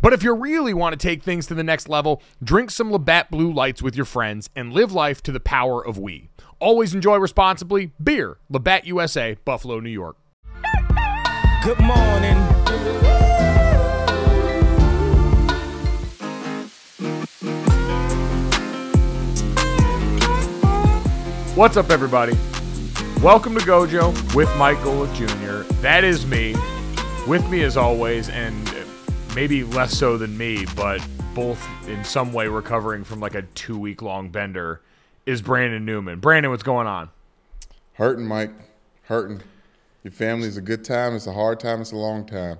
But if you really want to take things to the next level, drink some Labatt Blue Lights with your friends and live life to the power of we. Always enjoy responsibly. Beer, Labatt USA, Buffalo, New York. Good morning. What's up, everybody? Welcome to Gojo with Michael Jr. That is me. With me, as always, and maybe less so than me, but both in some way recovering from like a two week long bender, is Brandon Newman. Brandon, what's going on? Hurting, Mike. Hurting. Your family's a good time. It's a hard time. It's a long time.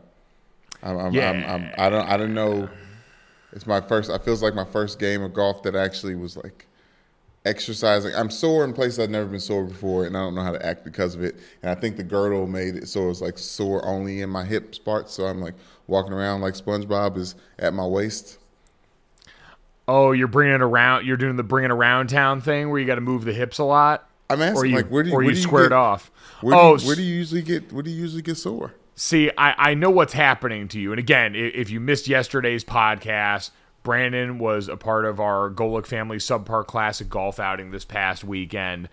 I'm, I'm, Yeah. I'm, I'm, I don't. I don't know. It's my first. I feels like my first game of golf that actually was like exercising. I'm sore in places I've never been sore before, and I don't know how to act because of it. And I think the girdle made it so it was like sore only in my hip parts. So I'm like walking around like SpongeBob is at my waist. Oh, you're bringing it around. You're doing the bringing around town thing where you got to move the hips a lot. I'm asking or you, like where do you, or where you do you squared get, off. Where do, oh, you, where do you usually get? Where do you usually get sore? See, I, I know what's happening to you. And again, i- if you missed yesterday's podcast, Brandon was a part of our Golic Family Subpar Classic golf outing this past weekend.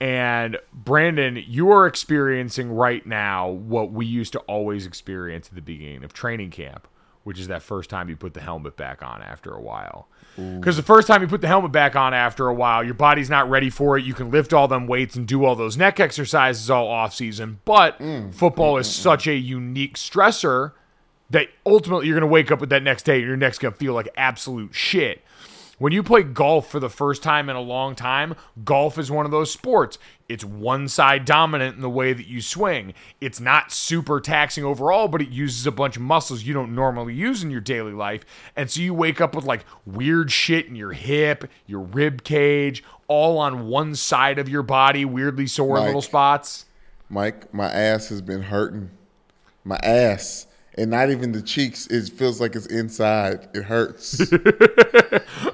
And Brandon, you are experiencing right now what we used to always experience at the beginning of training camp, which is that first time you put the helmet back on after a while. Because the first time you put the helmet back on after a while, your body's not ready for it. You can lift all them weights and do all those neck exercises all off season, but mm. football is such a unique stressor that ultimately you're going to wake up with that next day and your neck's going to feel like absolute shit. When you play golf for the first time in a long time, golf is one of those sports. It's one side dominant in the way that you swing. It's not super taxing overall, but it uses a bunch of muscles you don't normally use in your daily life. And so you wake up with like weird shit in your hip, your rib cage, all on one side of your body, weirdly sore Mike. little spots. Mike, my ass has been hurting. My ass. And not even the cheeks. It feels like it's inside. It hurts.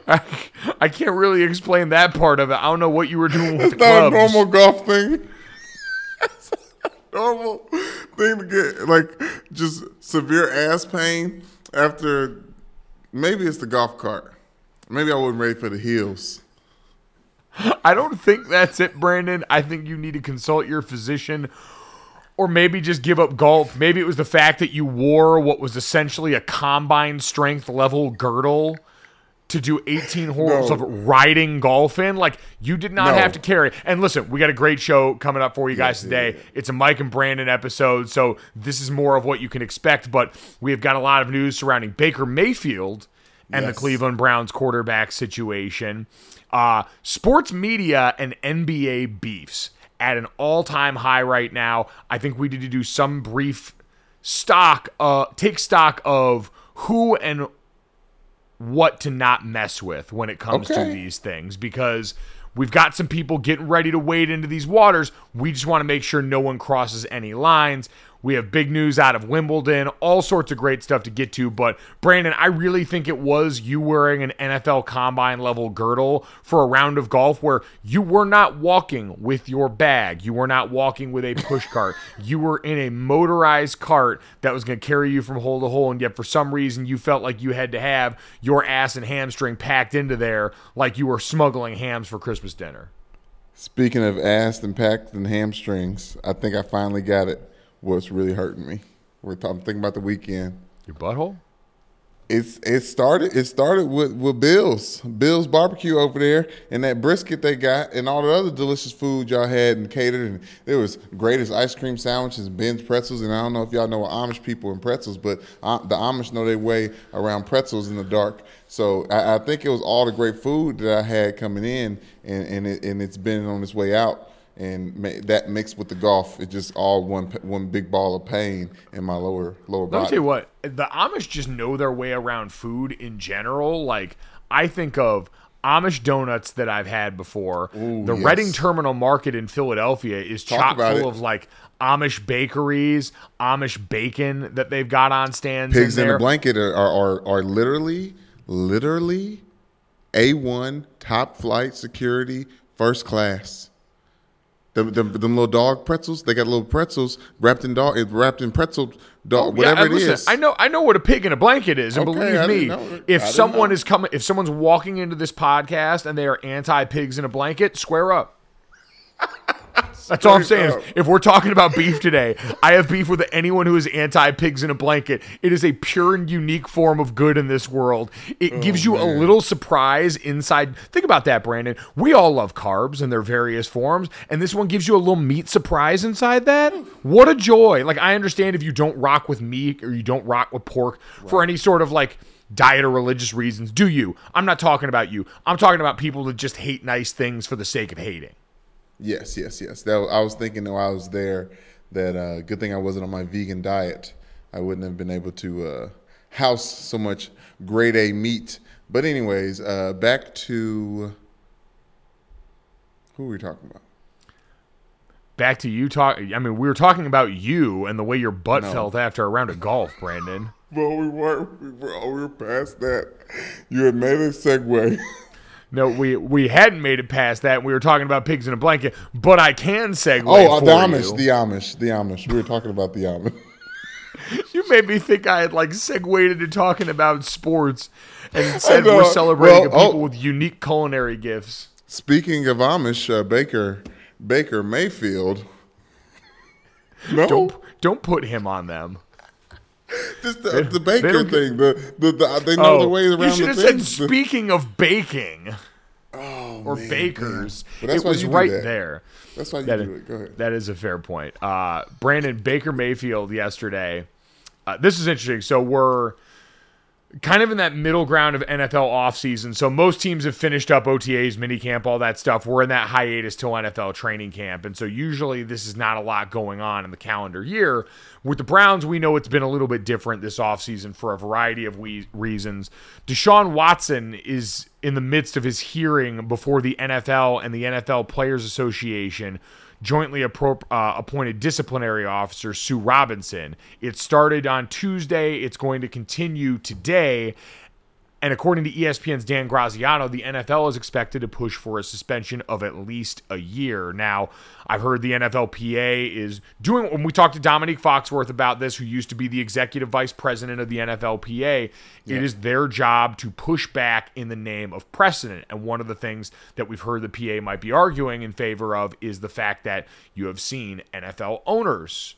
I, I can't really explain that part of it. I don't know what you were doing with the it's not a normal golf thing. It's not a normal thing to get like just severe ass pain after maybe it's the golf cart. Maybe I wasn't ready for the heels. I don't think that's it, Brandon. I think you need to consult your physician or maybe just give up golf. Maybe it was the fact that you wore what was essentially a combine strength level girdle to do 18 holes No. of riding golf in. Like you did not No. have to carry. And listen, we got a great show coming up for you guys today. It's a Mike and Brandon episode, so this is more of what you can expect. But we have got a lot of news surrounding Baker Mayfield and the Cleveland Browns quarterback situation. Uh, sports media and NBA beefs at an all-time high right now. I think we need to do some brief stock, uh, take stock of who and what to not mess with when it comes to these things because we've got some people getting ready to wade into these waters. We just want to make sure no one crosses any lines. We have big news out of Wimbledon, all sorts of great stuff to get to. But Brandon, I really think it was you wearing an NFL combine level girdle for a round of golf where you were not walking with your bag. You were not walking with a push cart. You were in a motorized cart that was going to carry you from hole to hole. And yet, for some reason, you felt like you had to have your ass and hamstring packed into there like you were smuggling hams for Christmas dinner. Speaking of ass and packed and hamstrings, I think I finally got it. What's really hurting me? We're talking, thinking about the weekend. Your butthole? It's it started it started with with Bill's Bill's barbecue over there and that brisket they got and all the other delicious food y'all had and catered and there was greatest ice cream sandwiches, Ben's pretzels and I don't know if y'all know Amish people and pretzels, but uh, the Amish know their way around pretzels in the dark. So I, I think it was all the great food that I had coming in and and it, and it's been on its way out and ma- that mixed with the golf, it just all one one big ball of pain in my lower lower Let me body. tell you what, the Amish just know their way around food in general. Like I think of Amish donuts that I've had before. Ooh, the yes. Reading Terminal Market in Philadelphia is Talk chock full it. of like Amish bakeries, Amish bacon that they've got on stands. Pigs in in a blanket are, are, are, are literally, literally A1 top flight security, first class. Them, them, them little dog pretzels, they got little pretzels wrapped in dog, wrapped in pretzel dog, oh, Yeah, whatever and it listen, is. I know I know what a pig in a blanket is, and Okay, believe I me, know if someone know. is coming, if someone's walking into this podcast and they are anti pigs in a blanket, square up. That's all I'm saying. Is if we're talking about beef today, I have beef with anyone who is anti pigs in a blanket. It is a pure and unique form of good in this world. It Oh, gives you a little surprise inside. Think about that, Brandon. We all love carbs in their various forms, and this one gives you a little meat surprise inside that. What a joy! Like I understand if you don't rock with meat or you don't rock with pork for any sort of like diet or religious reasons. Do you? I'm not talking about you. I'm talking about people that just hate nice things for the sake of hating. Yes, yes, yes. That I was thinking while I was there that uh, good thing I wasn't on my vegan diet. I wouldn't have been able to uh, house so much grade A meat. But anyways, uh, back to who were we talking about? back to you talk. I mean, we were talking about you and the way your butt No. felt after a round of golf, Brandon. Well, we were we were, we were past that. You had made a segue. No, we we hadn't made it past that. We were talking about pigs in a blanket, but I can segue. Oh, uh, the Amish, you. the Amish, the Amish. We were talking about the Amish. you made me think I had like segued into talking about sports and said we're celebrating Well, people oh. with unique culinary gifts. Speaking of Amish, uh, Baker Baker Mayfield. No, Don't don't put him on them. just the, the Baker thing. The, the, the they know the ways around Oh, you should the have said speaking of baking oh, or man, bakers. man. It was right that. there. That's why you That do is- it. Go ahead. That is a fair point. Uh, Brandon Baker Mayfield yesterday. Uh, this is interesting. So we're kind of in that middle ground of NFL offseason. So most teams have finished up OTAs, minicamp, all that stuff. We're in that hiatus till NFL training camp. And so usually this is not a lot going on in the calendar year. With the Browns, we know it's been a little bit different this offseason for a variety of we- reasons. Deshaun Watson is in the midst of his hearing before the NFL and the NFL Players Association jointly appro- uh, appointed disciplinary officer Sue Robinson. It started on Tuesday. It's going to continue today. And according to ESPN's Dan Graziano, the NFL is expected to push for a suspension of at least a year. Now, I've heard the NFLPA is doing, when we talked to Dominique Foxworth about this, who used to be the executive vice president of the NFLPA, it is their job to push back in the name of precedent. And one of the things that we've heard the PA might be arguing in favor of is the fact that you have seen NFL owners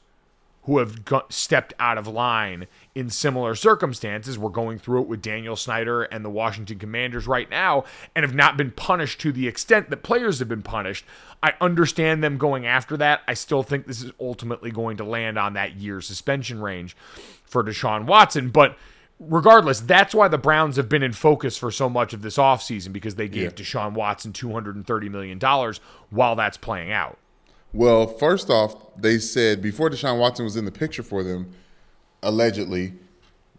who have stepped out of line in similar circumstances. We're going through it with Daniel Snyder and the Washington Commanders right now and have not been punished to the extent that players have been punished. I understand them going after that. I still think this is ultimately going to land on that year suspension range for Deshaun Watson, but regardless, that's why the Browns have been in focus for so much of this offseason because they gave Yeah. Deshaun Watson $230 million while that's playing out. Well, first off, they said before Deshaun Watson was in the picture for them, allegedly,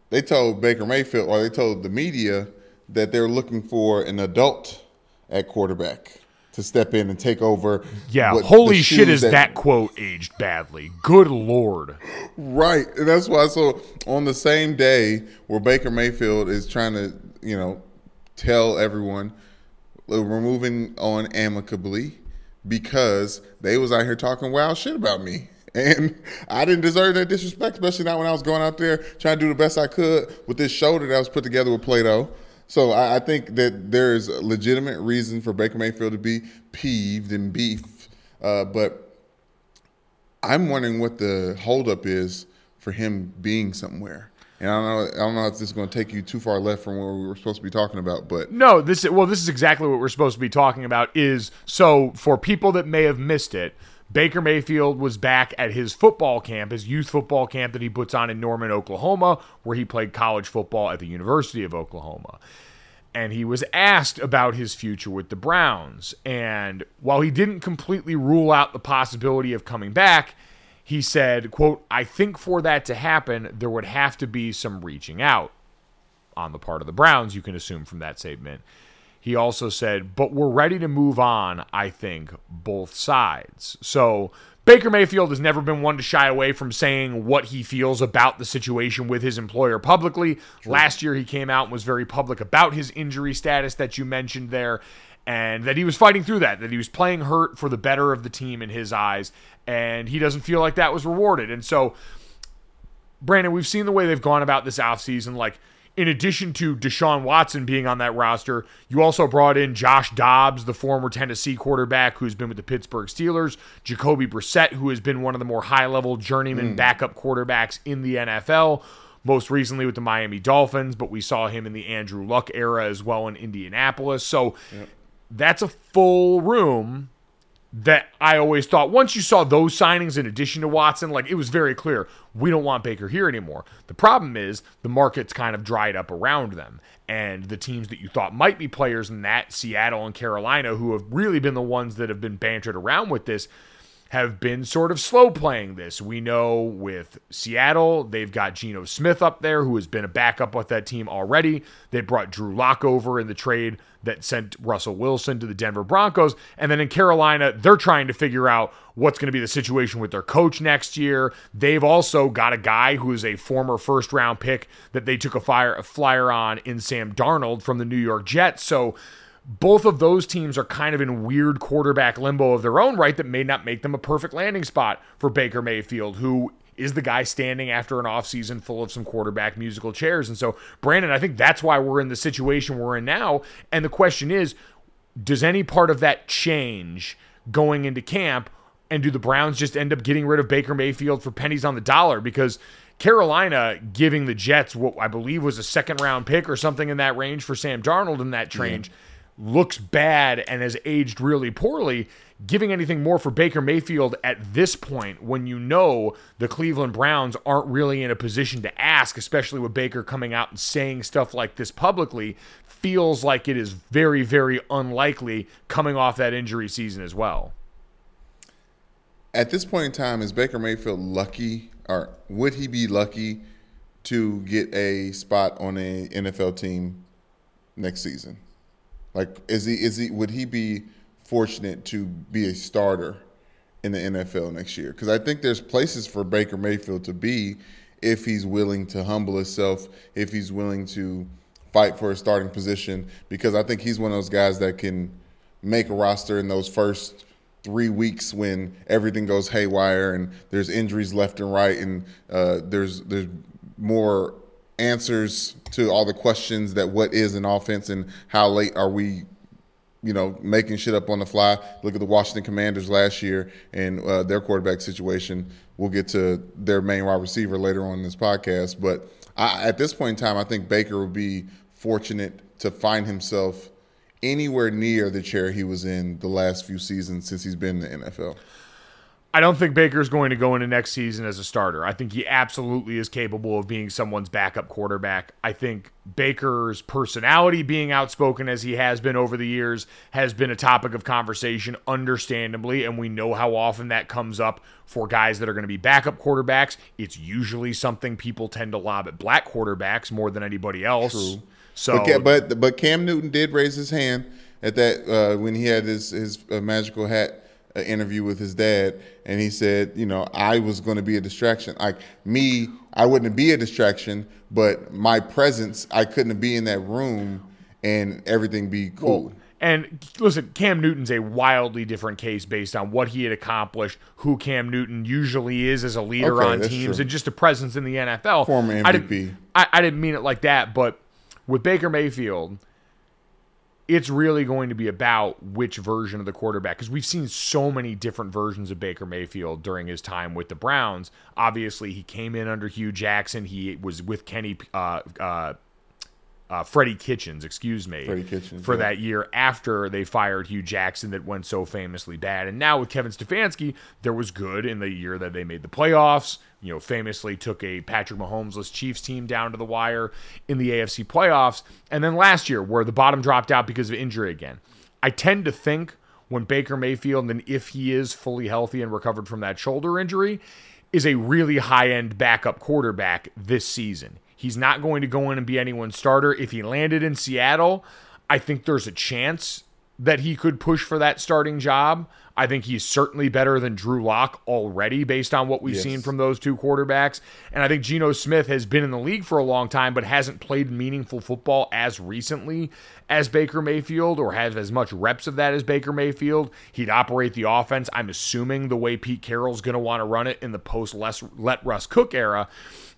they told Baker Mayfield or they told the media that they're looking for an adult at quarterback to step in and take over. Yeah, holy shit, is that quote aged badly? Good lord. Right. And that's why so on the same day where Baker Mayfield is trying to, you know, tell everyone "Look, we're moving on amicably because they was out here talking wild shit about me. And I didn't deserve that disrespect, especially not when I was going out there trying to do the best I could with this shoulder that I was put together with Play-Doh. So I, I think that there is a legitimate reason for Baker Mayfield to be peeved and beef, uh, but I'm wondering what the holdup is for him being somewhere. And I don't know. I don't know if this is going to take you too far left from where we were supposed to be talking about, but No, this is, well, this is exactly what we're supposed to be talking about. Is so for people that may have missed it, Baker Mayfield was back at his football camp, his youth football camp that he puts on in Norman, Oklahoma, where he played college football at the University of Oklahoma. And he was asked about his future with the Browns. And while he didn't completely rule out the possibility of coming back, he said, quote, I think for that to happen, there would have to be some reaching out on the part of the Browns, you can assume from that statement. He also said, but we're ready to move on, I think, both sides. So Baker Mayfield has never been one to shy away from saying what he feels about the situation with his employer publicly. Last year, he came out and was very public about his injury status that you mentioned there and that he was fighting through that, that he was playing hurt for the better of the team in his eyes, and he doesn't feel like that was rewarded. And so, Brandon, we've seen the way they've gone about this offseason. Like, in addition to Deshaun Watson being on that roster, you also brought in Josh Dobbs, the former Tennessee quarterback who's been with the Pittsburgh Steelers, Jacoby Brissett, who has been one of the more high level journeyman hmm. backup quarterbacks in the NFL most recently with the Miami Dolphins, but we saw him in the Andrew Luck era as well in Indianapolis. So that's a full room that I always thought once you saw those signings in addition to Watson, like it was very clear we don't want Baker here anymore. The problem is the market's kind of dried up around them. And the teams that you thought might be players in that, Seattle and Carolina, who have really been the ones that have been bantered around with this, have been sort of slow playing this. We know with Seattle, they've got Geno Smith up there, who has been a backup with that team already. They brought Drew Lock over in the trade that sent Russell Wilson to the Denver Broncos. And then in Carolina, they're trying to figure out what's going to be the situation with their coach next year. They've also got a guy who is a former first round pick that they took a fire a flyer on in Sam Darnold from the New York Jets. So both of those teams are kind of in weird quarterback limbo of their own right that may not make them a perfect landing spot for Baker Mayfield, who is the guy standing after an offseason full of some quarterback musical chairs. And so, Brandon, I think that's why we're in the situation we're in now. And the question is, does any part of that change going into camp? And do the Browns just end up getting rid of Baker Mayfield for pennies on the dollar? Because Carolina giving the Jets what I believe was a second round pick or something in that range for Sam Darnold in that range looks bad and has aged really poorly. Giving anything more for Baker Mayfield at this point, when you know the Cleveland Browns aren't really in a position to ask, especially with Baker coming out and saying stuff like this publicly, feels like it is very, very unlikely coming off that injury season as well. At this point in time, is Baker Mayfield lucky, or would he be lucky to get a spot on a NFL team next season? Like, is he is he would he be fortunate to be a starter in the NFL next year? Because I think there's places for Baker Mayfield to be if he's willing to humble himself, if he's willing to fight for a starting position. Because I think he's one of those guys that can make a roster in those first three weeks when everything goes haywire and there's injuries left and right and uh, there's there's more answers to all the questions that what is an offense and how late are we you know making shit up on the fly. Look at the washington commanders last year and uh, their quarterback situation. We'll get to their main wide receiver later on in this podcast. But I, at this point in time i think baker will be fortunate to find himself anywhere near the chair he was in the last few seasons since he's been in the NFL. I don't think Baker's going to go into next season as a starter. I think he absolutely is capable of being someone's backup quarterback. I think Baker's personality, being outspoken as he has been over the years, has been a topic of conversation, understandably. And we know how often that comes up for guys that are going to be backup quarterbacks. It's usually something people tend to lob at black quarterbacks more than anybody else. True. So, But, but but Cam Newton did raise his hand at that uh, when he had his his uh, magical hat uh, interview with his dad, and he said, you know, I was going to be a distraction. Like me, I wouldn't be a distraction, but my presence, I couldn't be in that room and everything be cool. And listen, Cam Newton's a wildly different case based on what he had accomplished, who Cam Newton usually is as a leader Okay, on teams, true. and just a presence in the NFL. Former I MVP. didn't, I, I didn't mean it like that, but with Baker Mayfield, it's really going to be about which version of the quarterback because we've seen so many different versions of Baker Mayfield during his time with the Browns. Obviously, he came in under Hue Jackson. He was with Kenny uh, uh, uh, Freddie Kitchens, excuse me, Freddie Kitchens, for yeah. that year after they fired Hue Jackson that went so famously bad. And now with Kevin Stefanski, there was good in the year that they made the playoffs. You know, famously took a Patrick Mahomes-less Chiefs team down to the wire in the AFC playoffs. And then last year, where the bottom dropped out because of injury again. I tend to think when Baker Mayfield, and if he is fully healthy and recovered from that shoulder injury, is a really high end backup quarterback this season. He's not going to go in and be anyone's starter. If he landed in Seattle, I think there's a chance that he could push for that starting job. I think he's certainly better than Drew Lock already based on what we've Yes. seen from those two quarterbacks. And I think Geno Smith has been in the league for a long time, but hasn't played meaningful football as recently as Baker Mayfield or has as much reps of that as Baker Mayfield. He'd operate the offense, I'm assuming, the way Pete Carroll's going to want to run it in the post let Russ Cook era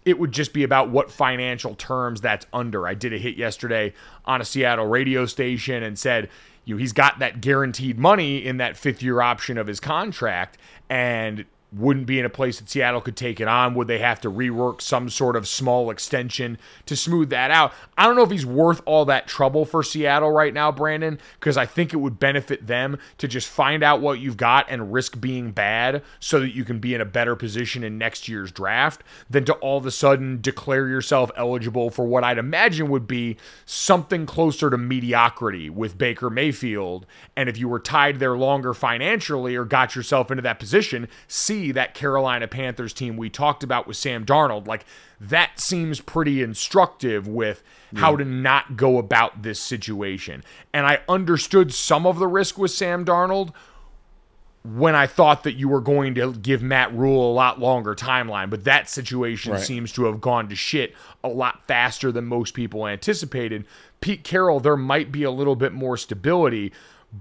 it would just be about what financial terms that's under. I did a hit yesterday on a Seattle radio station and said, you know, he's got that guaranteed money in that fifth year option of his contract and wouldn't be in a place that Seattle could take it on. Would they have to rework some sort of small extension to smooth that out? I don't know if he's worth all that trouble for Seattle right now, Brandon, because I think it would benefit them to just find out what you've got and risk being bad so that you can be in a better position in next year's draft than to all of a sudden declare yourself eligible for what I'd imagine would be something closer to mediocrity with Baker Mayfield. And if you were tied there longer financially or got yourself into that position, see that Carolina Panthers team we talked about with Sam Darnold. Like that seems pretty instructive with how to not go about this situation. And I understood some of the risk with Sam Darnold when I thought that you were going to give Matt Rhule a lot longer timeline, but that situation Right. seems to have gone to shit a lot faster than most people anticipated. Pete Carroll, there might be a little bit more stability,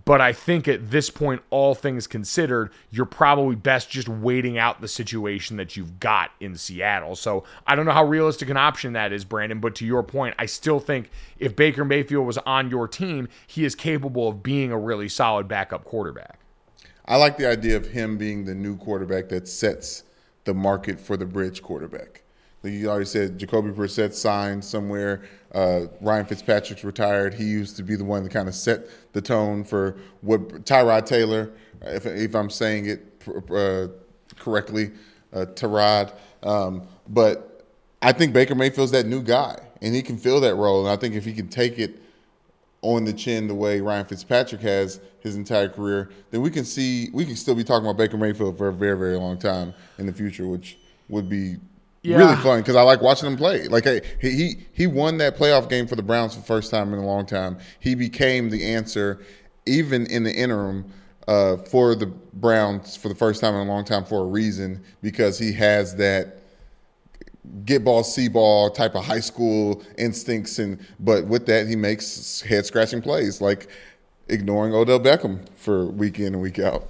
but I think at this point, all things considered, you're probably best just waiting out the situation that you've got in Seattle. So I don't know how realistic an option that is, Brandon, but to your point, I still think if Baker Mayfield was on your team, he is capable of being a really solid backup quarterback. I like the idea of him being the new quarterback that sets the market for the bridge quarterback. You already said, Jacoby Brissett signed somewhere. Uh, Ryan Fitzpatrick's retired. He used to be the one that kind of set the tone for what Tyrod Taylor, if, if I'm saying it uh, correctly, uh, Tyrod. Um, but I think Baker Mayfield's that new guy, and he can fill that role. And I think if he can take it on the chin the way Ryan Fitzpatrick has his entire career, then we can see we can still be talking about Baker Mayfield for a very very long time in the future, which would be Yeah. really fun because I like watching him play. Like hey, he he he won that playoff game for the Browns for the first time in a long time. He became the answer, even in the interim. Uh, for the Browns for the first time in a long time for a reason because he has that get ball, see ball type of high school instincts, and but with that he makes head scratching plays like ignoring Odell Beckham for week in and week out.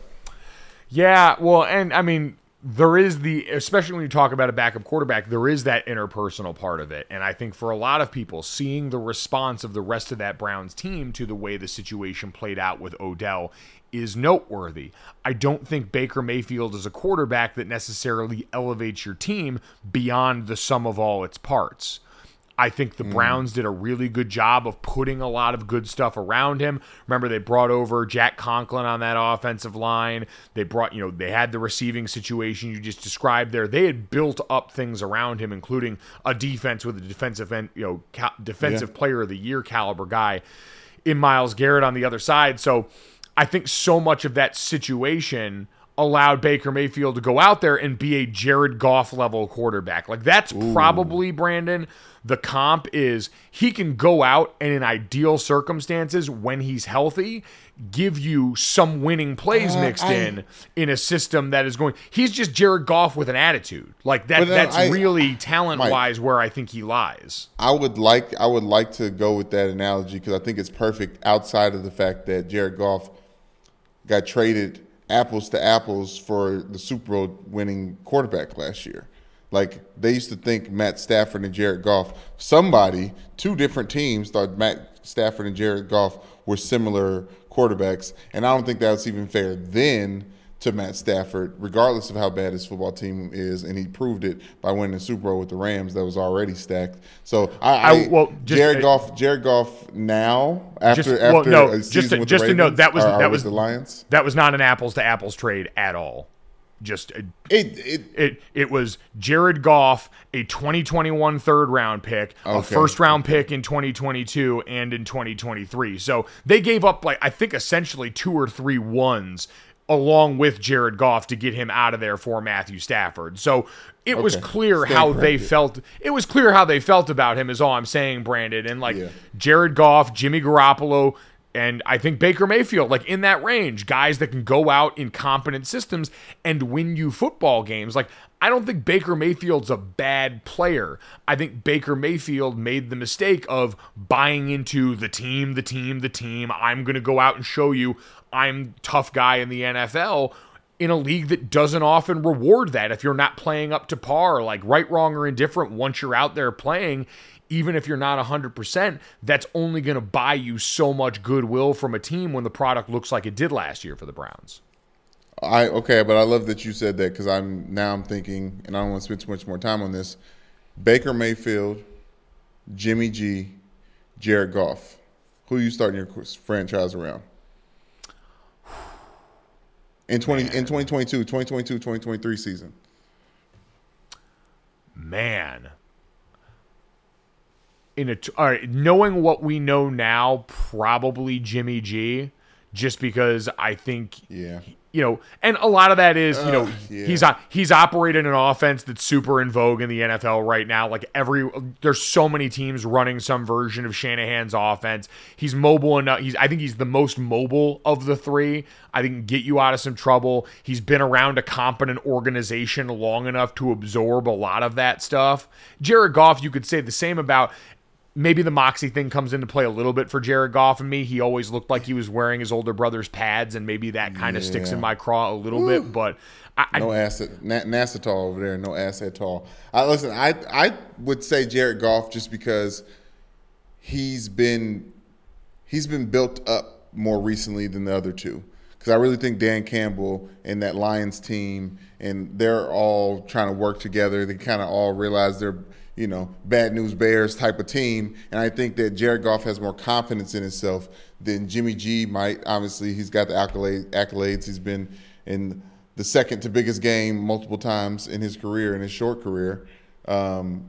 Yeah, well, and I mean, there is the, especially when you talk about a backup quarterback, there is that interpersonal part of it. And I think for a lot of people, seeing the response of the rest of that Browns team to the way the situation played out with Odell is noteworthy. I don't think Baker Mayfield is a quarterback that necessarily elevates your team beyond the sum of all its parts. I think the mm. Browns did a really good job of putting a lot of good stuff around him. Remember, they brought over Jack Conklin on that offensive line. They brought, you know, they had the receiving situation you just described there. They had built up things around him, including a defense with a defensive end, you know, ca- defensive player of the year caliber guy in Myles Garrett on the other side. So I think so much of that situation allowed Baker Mayfield to go out there and be a Jared Goff level quarterback. Like that's probably Brandon the comp is he can go out and in ideal circumstances when he's healthy give you some winning plays Uh, mixed I- in in a system that is going he's just Jared Goff with an attitude. Like that that's I- really talent wise where I think he lies. I would like I would like to go with that analogy because I think it's perfect outside of the fact that Jared Goff got traded apples to apples for the Super Bowl winning quarterback last year. Like they used to think Matt Stafford and Jared Goff. Somebody, two different teams thought Matt Stafford and Jared Goff were similar quarterbacks, and I don't think that's even fair then to Matt Stafford, regardless of how bad his football team is, and he proved it by winning the Super Bowl with the Rams that was already stacked. So I, I, well, just- Jared Goff, Jared Goff now after Just- after well, no, a just season to- with just the to Ravens, note, that was- or- that was- the Lions. That was not an apples to apples trade at all. Just uh, It it it it was Jared Goff, a 2021 third round pick, a first round pick in 2022 and in 2023. So they gave up like I think essentially two or three ones along with Jared Goff to get him out of there for Matthew Stafford. So it was clear Stand how they felt. It was clear how they felt about him is all I'm saying, Brandon. And like Yeah. Jared Goff, Jimmy Garoppolo, and I think Baker Mayfield, like in that range, guys that can go out in competent systems and win you football games. Like, I don't think Baker Mayfield's a bad player. I think Baker Mayfield made the mistake of buying into the team, the team, the team. I'm going to go out and show you I'm tough guy in the NFL in a league that doesn't often reward that if you're not playing up to par, like right, wrong, or indifferent, once you're out there playing, even if you're not 100%, that's only going to buy you so much goodwill from a team when the product looks like it did last year for the Browns. I okay, but I love that you said that because I'm now I'm thinking, and I don't want to spend too much more time on this. Baker Mayfield, Jimmy G, Jared Goff. Who you starting your franchise around? In 20 in 2022, 2022, 2023 season. Man. In a all right, knowing what we know now, probably Jimmy G, just because I think Yeah. You know, and a lot of that is, you know, Ugh, yeah. he's uh, he's operating an offense that's super in vogue in the NFL right now. Like every there's so many teams running some version of Shanahan's offense. He's mobile enough. He's I think he's the most mobile of the three. I think can get you out of some trouble. He's been around a competent organization long enough to absorb a lot of that stuff. Jared Goff, you could say the same about maybe the moxie thing comes into play a little bit for Jared Goff and me. He always looked like he was wearing his older brother's pads, and maybe that kind of sticks in my craw a little bit. But I, I, No asset, Na- NASA over there. No asset tall. I listen. I I would say Jared Goff just because he's been he's been built up more recently than the other two. Because I really think Dan Campbell and that Lions team and they're all trying to work together. They kind of all realize they're you know bad news bears type of team. And I think that Jared Goff has more confidence in himself than Jimmy G might. Obviously, he's got the accolade, accolades. He's been in the second to biggest game multiple times in his career, in his short career. Um,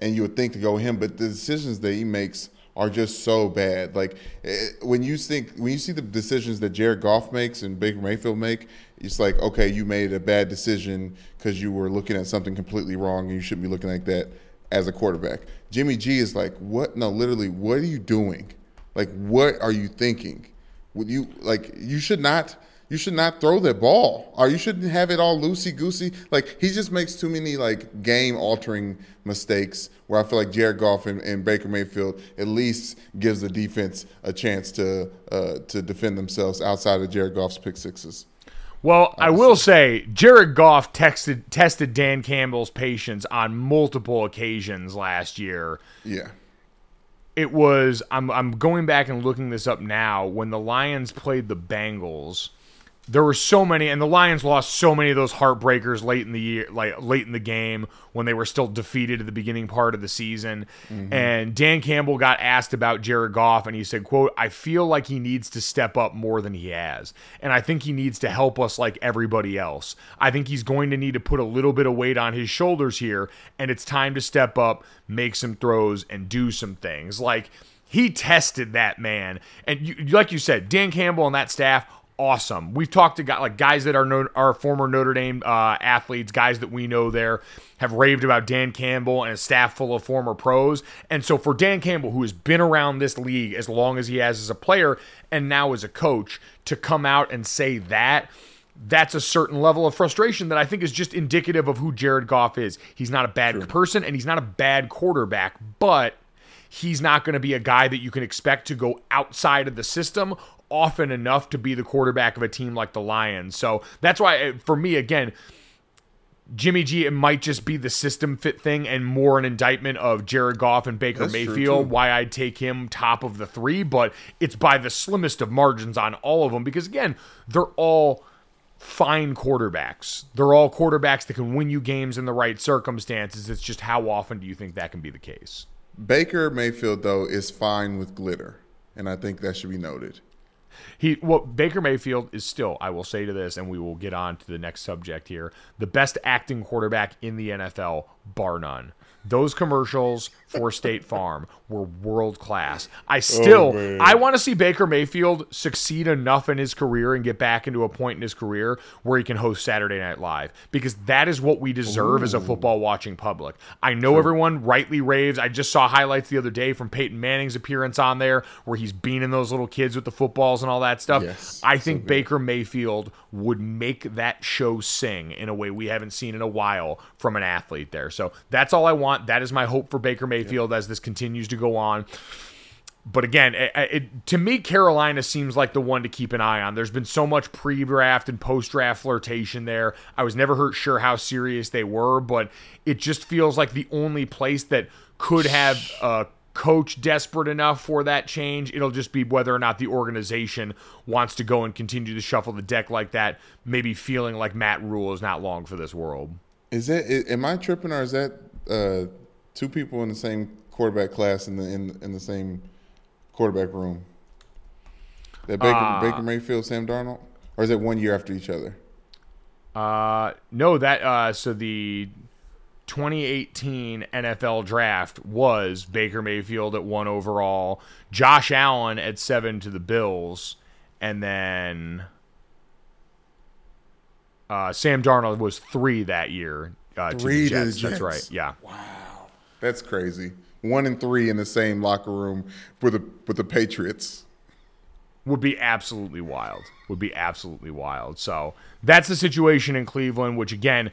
and you would think to go him, but the decisions that he makes are just so bad. Like eh, when you think when you see the decisions that Jared Goff makes and Baker Mayfield make, it's like okay, you made a bad decision because you were looking at something completely wrong, and you shouldn't be looking like that as a quarterback. Jimmy G is like, what? No, literally, what are you doing? Like, what are you thinking? Would you like? You should not. You should not throw that ball, or you shouldn't have it all loosey goosey. Like he just makes too many like game altering mistakes. Where I feel like Jared Goff and, and Baker Mayfield at least gives the defense a chance to uh, to defend themselves outside of Jared Goff's pick sixes. Well, oh, I will say Jared Goff texted tested Dan Campbell's patience on multiple occasions last year. Yeah, It was I'm I'm going back and looking this up now when the Lions played the Bengals. There were so many, and the Lions lost so many of those heartbreakers late in the year, like late in the game when they were still defeated at the beginning part of the season. Mm-hmm. And Dan Campbell got asked about Jared Goff, and he said, "quote I feel like he needs to step up more than he has, and I think he needs to help us like everybody else. I think he's going to need to put a little bit of weight on his shoulders here, and it's time to step up, make some throws, and do some things like." He tested that man, and you, like you said, Dan Campbell and that staff awesome. We've talked to guys like guys that are are former Notre Dame uh, athletes, guys that we know there have raved about Dan Campbell and a staff full of former pros. And so for Dan Campbell, who has been around this league as long as he has as a player and now as a coach, to come out and say that. That's a certain level of frustration that I think is just indicative of who Jared Goff is. He's not a bad person and he's not a bad quarterback, but he's not going to be a guy that you can expect to go outside of the system often enough to be the quarterback of a team like the Lions. So that's why, uh, for me, again, Jimmy G, it might just be the system fit thing and more an indictment of Jared Goff and Baker That's Mayfield, why I'd take him top of the three, but it's by the slimmest of margins on all of them because, again, they're all fine quarterbacks. They're all quarterbacks that can win you games in the right circumstances. It's just how often do you think that can be the case? Baker Mayfield though is fine with glitter, and I think that should be noted. He well Baker Mayfield is still, I will say to this, and we will get on to the next subject here, the best acting quarterback in the NFL, bar none. Those commercials for State Farm were world class. I oh, still man. I want to see Baker Mayfield succeed enough in his career and get back into a point in his career where he can host Saturday Night Live because that is what we deserve as a football watching public. I know everyone rightly raves. I just saw highlights the other day from Peyton Manning's appearance on there where he's beaning those little kids with the footballs and all that stuff. Yes, I think good. Baker Mayfield would make that show sing in a way we haven't seen in a while from an athlete there. So that's all I want. That is my hope for Baker Mayfield as this continues to go on. But again, it, it, to me, Carolina seems like the one to keep an eye on. There's been so much pre-draft and post-draft flirtation there. I was never hurt sure how serious they were, but it just feels like the only place that could have a coach desperate enough for that change. It'll just be whether or not the organization wants to go and continue to shuffle the deck like that. Maybe feeling like Matt Rhule is not long for this world. Is it? i- am I tripping or is that uh, two people in the same quarterback class in the in, in the same quarterback room? That Baker Uh, Baker Mayfield, Sam Darnold, or is it one year after each other? Uh, no, that uh, so the 2018 NFL draft was Baker Mayfield at one overall, Josh Allen at seven to the Bills, and then uh, Sam Darnold was three that year. Uh, Three to to the the Jets. That's right. Yeah. Wow, that's crazy. One and three in the same locker room with the with the Patriots. would be absolutely wild. Would be absolutely wild. So that's the situation in Cleveland, which again,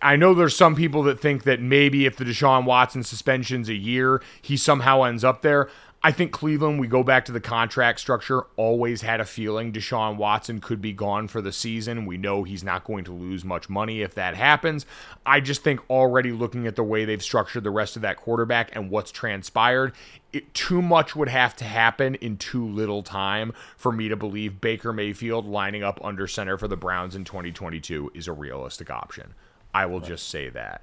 I know there's some people that think that maybe if the Deshaun Watson suspension's a year, he somehow ends up there. I think Cleveland, we go back to the contract structure, always had a feeling Deshaun Watson could be gone for the season. We know he's not going to lose much money if that happens. I just think already looking at the way they've structured the rest of that quarterback and what's transpired, it, too much would have to happen in too little time for me to believe Baker Mayfield lining up under center for the Browns in 2022 is a realistic option. I will just say that.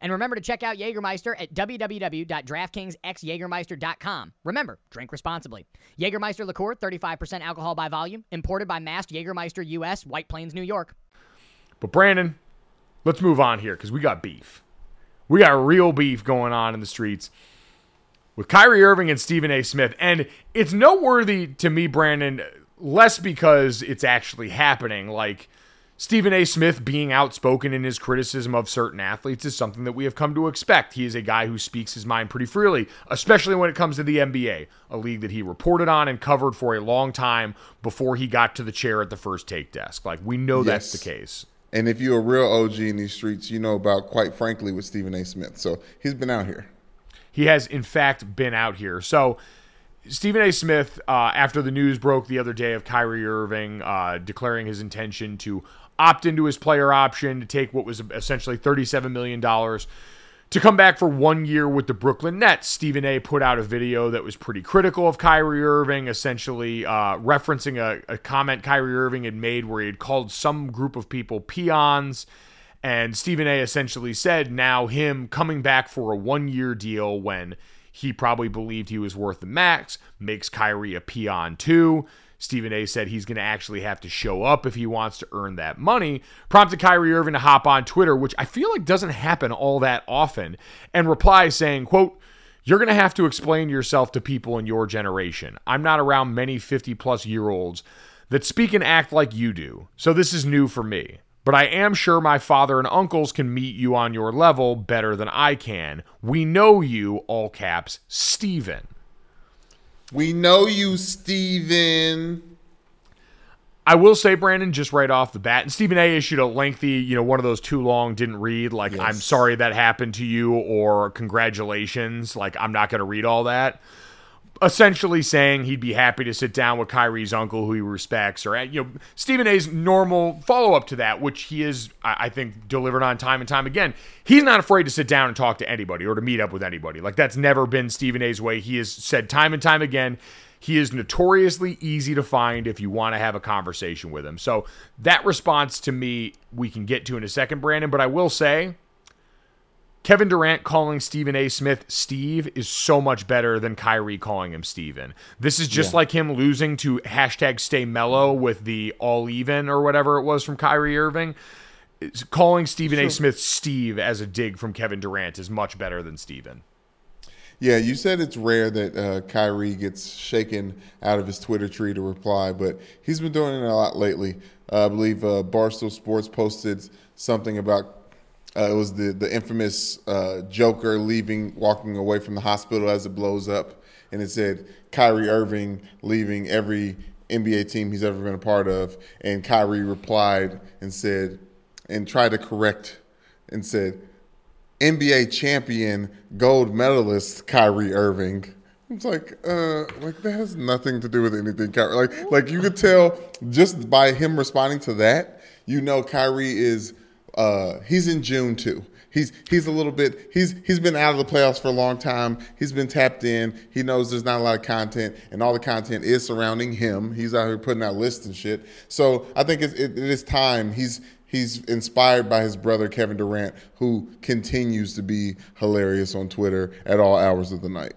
And remember to check out Jägermeister at www.draftkingsxjagermeister.com. Remember, drink responsibly. Jägermeister liqueur, 35% alcohol by volume, imported by Mast Jägermeister US, White Plains, New York. But Brandon, let's move on here because we got beef. We got real beef going on in the streets with Kyrie Irving and Stephen A. Smith. And it's noteworthy to me, Brandon, less because it's actually happening. Like Stephen A. Smith being outspoken in his criticism of certain athletes is something that we have come to expect. He is a guy who speaks his mind pretty freely, especially when it comes to the NBA, a league that he reported on and covered for a long time before he got to the chair at the first take desk. Like we know that's the case. And if you're a real OG in these streets, you know about quite frankly with Stephen A. Smith. So he's been out here. He has, in fact, been out here. So Stephen A. Smith, uh, after the news broke the other day of Kyrie Irving uh, declaring his intention to opt into his player option to take what was essentially $37 million to come back for one year with the Brooklyn Nets. Stephen A. put out a video that was pretty critical of Kyrie Irving, essentially uh, referencing a, a comment Kyrie Irving had made where he had called some group of people peons. And Stephen A. essentially said now him coming back for a one year deal when he probably believed he was worth the max makes Kyrie a peon too. Stephen A said he's going to actually have to show up if he wants to earn that money, prompted Kyrie Irving to hop on Twitter, which I feel like doesn't happen all that often, and reply saying, quote, you're going to have to explain yourself to people in your generation. I'm not around many 50 plus year olds that speak and act like you do, so this is new for me. But I am sure my father and uncles can meet you on your level better than I can. We know you, all caps, Steven. We know you, Steven. I will say, Brandon, just right off the bat, and Stephen A issued a lengthy, you know, one of those too long, didn't read, like, yes. I'm sorry that happened to you, or congratulations. Like, I'm not going to read all that essentially saying he'd be happy to sit down with Kyrie's uncle, who he respects, or you know Stephen A's normal follow up to that, which he is, I think, delivered on time and time again. He's not afraid to sit down and talk to anybody or to meet up with anybody. Like that's never been Stephen A's way. He has said time and time again. He is notoriously easy to find if you want to have a conversation with him. So that response to me, we can get to in a second, Brandon. But I will say, Kevin Durant calling Stephen A. Smith Steve is so much better than Kyrie calling him Steven. This is just yeah. like him losing to hashtag stay mellow with the all even or whatever it was from Kyrie Irving. calling Stephen sure. A. Smith Steve as a dig from Kevin Durant is much better than Steven. Yeah, you said it's rare that uh, Kyrie gets shaken out of his Twitter tree to reply, but he's been doing it a lot lately. Uh, I believe uh, Barstool Sports posted something about uh, it was the the infamous uh, Joker leaving, walking away from the hospital as it blows up, and it said Kyrie Irving leaving every NBA team he's ever been a part of, and Kyrie replied and said, and tried to correct, and said, NBA champion, gold medalist Kyrie Irving. It's like, uh, like that has nothing to do with anything. Kyrie. Like, like you could tell just by him responding to that, you know, Kyrie is uh, he's in June too. He's he's a little bit he's he's been out of the playoffs for a long time. He's been tapped in. He knows there's not a lot of content, and all the content is surrounding him. He's out here putting out lists and shit. So I think it's, it, it is time. He's he's inspired by his brother Kevin Durant, who continues to be hilarious on Twitter at all hours of the night.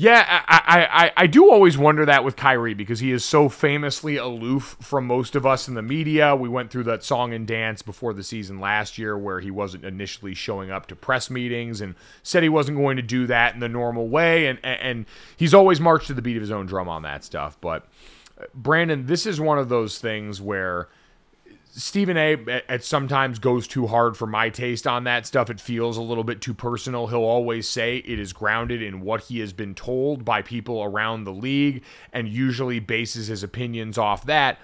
Yeah, I, I, I do always wonder that with Kyrie because he is so famously aloof from most of us in the media. We went through that song and dance before the season last year where he wasn't initially showing up to press meetings and said he wasn't going to do that in the normal way. And, and he's always marched to the beat of his own drum on that stuff. But, uh, Brandon, this is one of those things where Stephen A. at sometimes goes too hard for my taste on that stuff. It feels a little bit too personal. He'll always say it is grounded in what he has been told by people around the league and usually bases his opinions off that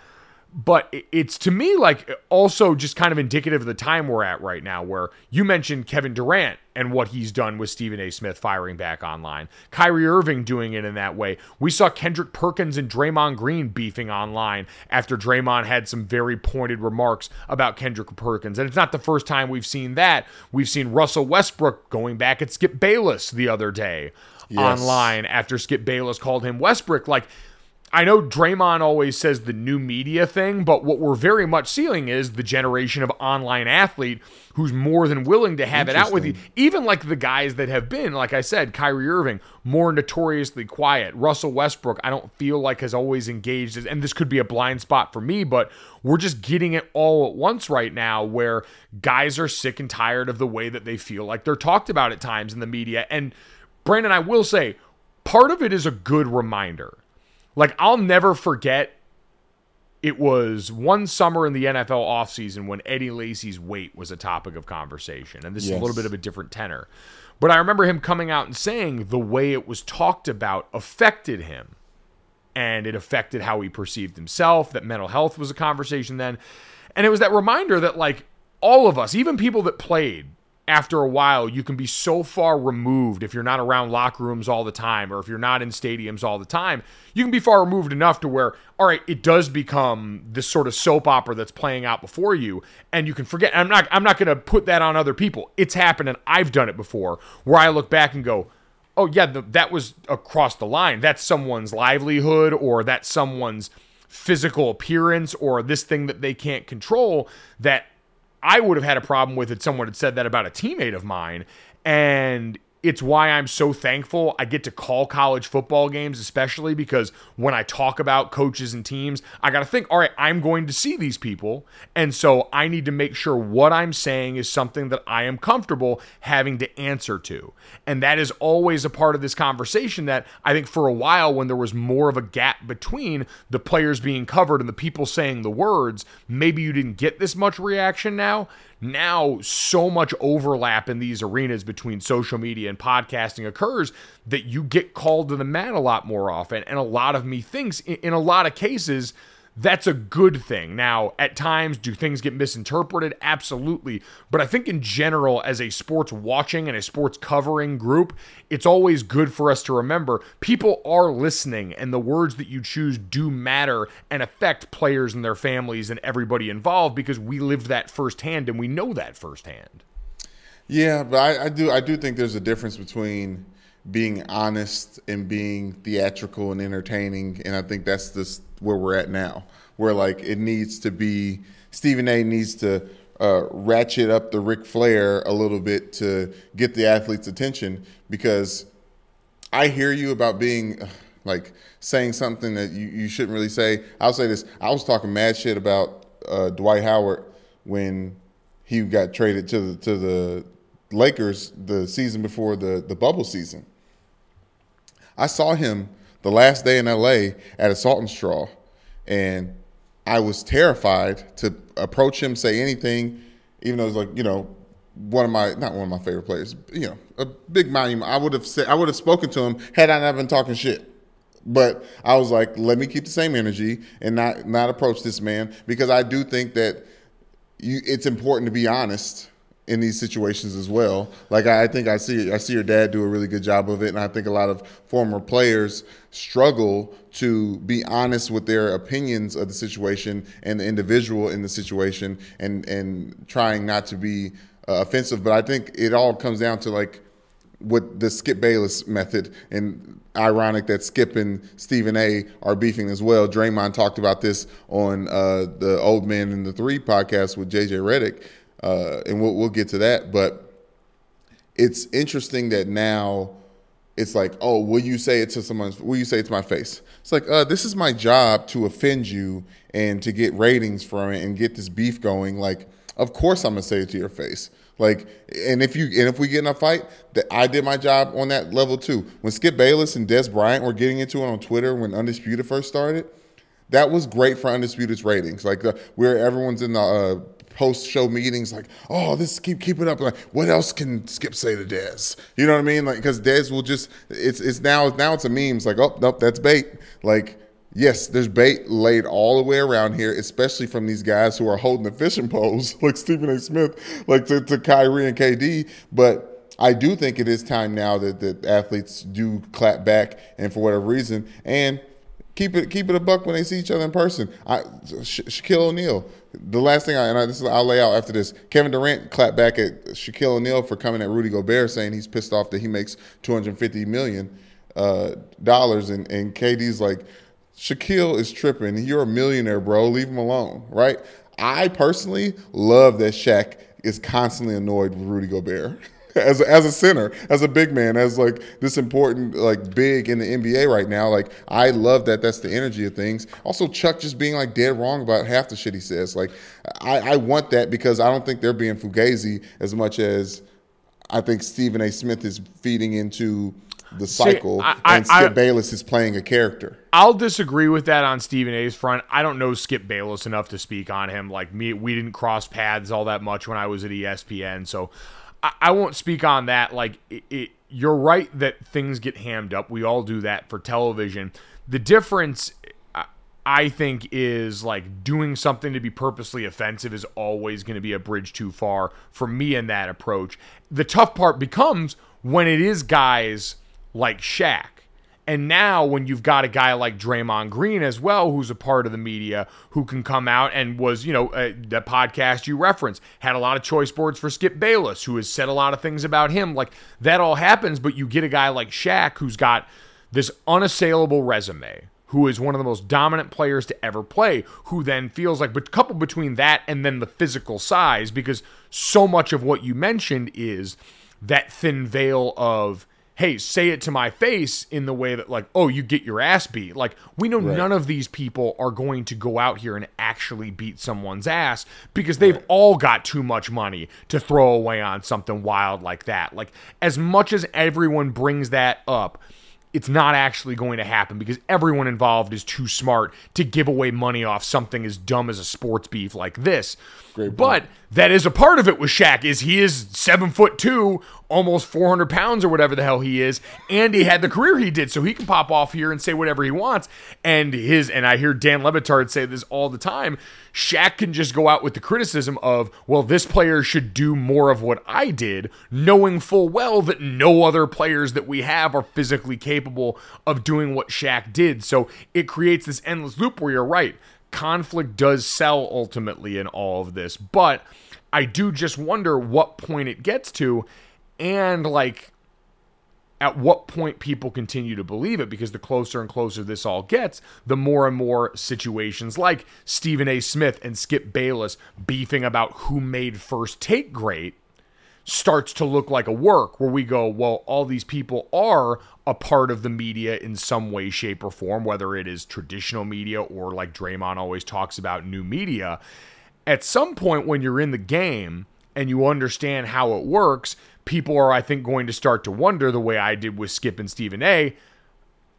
but it's to me like also just kind of indicative of the time we're at right now where you mentioned Kevin Durant and what he's done with Stephen A. Smith firing back online. Kyrie Irving doing it in that way. We saw Kendrick Perkins and Draymond Green beefing online after Draymond had some very pointed remarks about Kendrick Perkins. And it's not the first time we've seen that. We've seen Russell Westbrook going back at Skip Bayless the other day yes. online after Skip Bayless called him Westbrook. Like, I know Draymond always says the new media thing, but what we're very much seeing is the generation of online athlete who's more than willing to have it out with you. Even like the guys that have been, like I said, Kyrie Irving, more notoriously quiet. Russell Westbrook, I don't feel like has always engaged, and this could be a blind spot for me, but we're just getting it all at once right now where guys are sick and tired of the way that they feel like they're talked about at times in the media. And Brandon, I will say, part of it is a good reminder like I'll never forget it was one summer in the NFL offseason when Eddie Lacy's weight was a topic of conversation. And this yes. is a little bit of a different tenor. But I remember him coming out and saying the way it was talked about affected him. And it affected how he perceived himself, that mental health was a conversation then. And it was that reminder that, like, all of us, even people that played, after a while, you can be so far removed if you're not around locker rooms all the time or if you're not in stadiums all the time. You can be far removed enough to where, all right, it does become this sort of soap opera that's playing out before you, and you can forget. I'm not. I'm not going to put that on other people. It's happened, and I've done it before, where I look back and go, "Oh yeah, the, that was across the line. That's someone's livelihood, or that's someone's." physical appearance or this thing that they can't control that I would have had a problem with it. Someone had said that about a teammate of mine. And it's why I'm so thankful I get to call college football games, especially because when I talk about coaches and teams, I got to think, all right, I'm going to see these people. And so I need to make sure what I'm saying is something that I am comfortable having to answer to. And that is always a part of this conversation that I think for a while, when there was more of a gap between the players being covered and the people saying the words, maybe you didn't get this much reaction now now so much overlap in these arenas between social media and podcasting occurs that you get called to the mat a lot more often. And a lot of me thinks in a lot of cases that's a good thing. Now, at times, do things get misinterpreted? Absolutely. But I think in general, as a sports watching and a sports covering group, it's always good for us to remember people are listening and the words that you choose do matter and affect players and their families and everybody involved because we lived that firsthand and we know that firsthand. Yeah, but I, I do I do think there's a difference between being honest and being theatrical and entertaining, and I think that's just where we're at now. Where like it needs to be Stephen A. needs to uh, ratchet up the Ric Flair a little bit to get the athlete's attention because I hear you about being like saying something that you, you shouldn't really say. I'll say this: I was talking mad shit about uh, Dwight Howard when he got traded to the to the Lakers the season before the the bubble season. I saw him the last day in LA at a Salt and Straw, and I was terrified to approach him, say anything, even though it's like you know one of my not one of my favorite players, you know, a big monument. I would have said I would have spoken to him had I not been talking shit. But I was like, let me keep the same energy and not not approach this man because I do think that you, it's important to be honest in these situations as well. Like I, think I see I see your dad do a really good job of it, and I think a lot of former players struggle to be honest with their opinions of the situation and the individual in the situation, and and trying not to be uh, offensive. But I think it all comes down to like what the Skip Bayless method and ironic that Skip and Stephen A are beefing as well. Draymond talked about this on uh, the Old Man and the Three podcast with JJ Redick uh, and we'll we'll get to that. But it's interesting that now it's like, oh, will you say it to someone's? Will you say it to my face? It's like, uh, this is my job to offend you and to get ratings from it and get this beef going. Like, of course I'm gonna say it to your face. Like, and if you and if we get in a fight, that I did my job on that level too. When Skip Bayless and Dez Bryant were getting into it on Twitter when Undisputed first started, that was great for Undisputed's ratings. Like, the, where everyone's in the uh, post show meetings like, oh, this keep keep it up. Like, what else can Skip say to Dez? You know what I mean? Like, because Dez will just it's it's now now it's a meme. It's like, oh, nope, that's bait. Like, yes, there's bait laid all the way around here, especially from these guys who are holding the fishing poles, like Stephen A. Smith, like to, to Kyrie and KD. But I do think it is time now that, the athletes do clap back and for whatever reason and keep it keep it a buck when they see each other in person. I, Sha- Shaquille O'Neal, the last thing I and I, this is, I'll lay out after this. Kevin Durant clapped back at Shaquille O'Neal for coming at Rudy Gobert saying he's pissed off that he makes 250 million uh, dollars, and and KD's like, Shaquille is tripping. You're a millionaire, bro. Leave him alone, right? I personally love that Shaq is constantly annoyed with Rudy Gobert. As a, as a center, as a big man, as like this important, like big in the NBA right now, like I love that. That's the energy of things. Also, Chuck just being like dead wrong about half the shit he says. Like I, I want that because I don't think they're being fugazi as much as I think Stephen A. Smith is feeding into the cycle, I- I- and Skip I- Bayless is playing a character. I'll disagree with that on Stephen A's front. I don't know Skip Bayless enough to speak on him. Like me, we didn't cross paths all that much when I was at ESPN, so I, won't speak on that. Like it, it, you're right that things get hammed up. We all do that for television. The difference, I think is like doing something to be purposely offensive is always going to be a bridge too far for me in that approach. The tough part becomes when it is guys like Shaq. And now, when you've got a guy like Draymond Green as well, who's a part of the media, who can come out and was, you know, uh, the podcast you referenced had a lot of choice boards for Skip Bayless, who has said a lot of things about him. Like that all happens, but you get a guy like Shaq who's got this unassailable resume, who is one of the most dominant players to ever play, who then feels like, but coupled between that and then the physical size, because so much of what you mentioned is that thin veil of hey, say it to my face in the way that, like, oh, you get your ass beat. Like, we know Right. none of these people are going to go out here and actually beat someone's ass because they've all got too much money to throw away on something wild like that. Like, as much as everyone brings that up, it's not actually going to happen because everyone involved is too smart to give away money off something as dumb as a sports beef like this. Great but that is a part of it with Shaq is he is seven foot two, almost four hundred pounds or whatever the hell he is, and he had the career he did, so he can pop off here and say whatever he wants. And his and I hear Dan Le Batard say this all the time. Shaq can just go out with the criticism of, well, this player should do more of what I did, knowing full well that no other players that we have are physically capable of doing what Shaq did. So it creates this endless loop where you're right conflict does sell ultimately in all of this, but I do just wonder what point it gets to and like at what point people continue to believe it because the closer and closer this all gets, the more and more situations like Stephen A. Smith and Skip Bayless beefing about who made first take great starts to look like a work where we go, well, all these people are a part of the media in some way, shape, or form, whether it is traditional media or like Draymond always talks about new media. At some point, when you're in the game and you understand how it works, people are, I think, going to start to wonder the way I did with Skip and Stephen A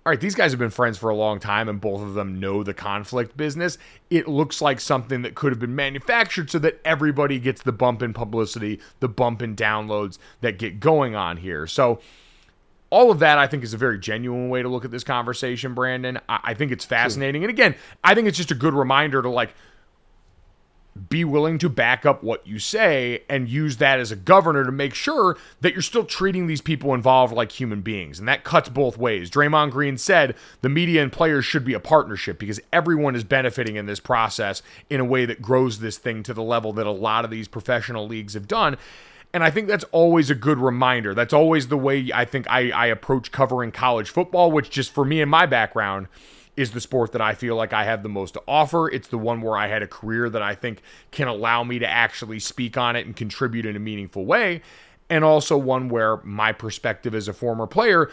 all right, these guys have been friends for a long time and both of them know the conflict business. It looks like something that could have been manufactured so that everybody gets the bump in publicity, the bump in downloads that get going on here. So, all of that I think is a very genuine way to look at this conversation, Brandon. I, I think it's fascinating. And again, I think it's just a good reminder to like, be willing to back up what you say and use that as a governor to make sure that you're still treating these people involved like human beings. And that cuts both ways. Draymond Green said the media and players should be a partnership because everyone is benefiting in this process in a way that grows this thing to the level that a lot of these professional leagues have done. And I think that's always a good reminder. That's always the way I think I, I approach covering college football, which just for me and my background is the sport that I feel like I have the most to offer. It's the one where I had a career that I think can allow me to actually speak on it and contribute in a meaningful way. And also one where my perspective as a former player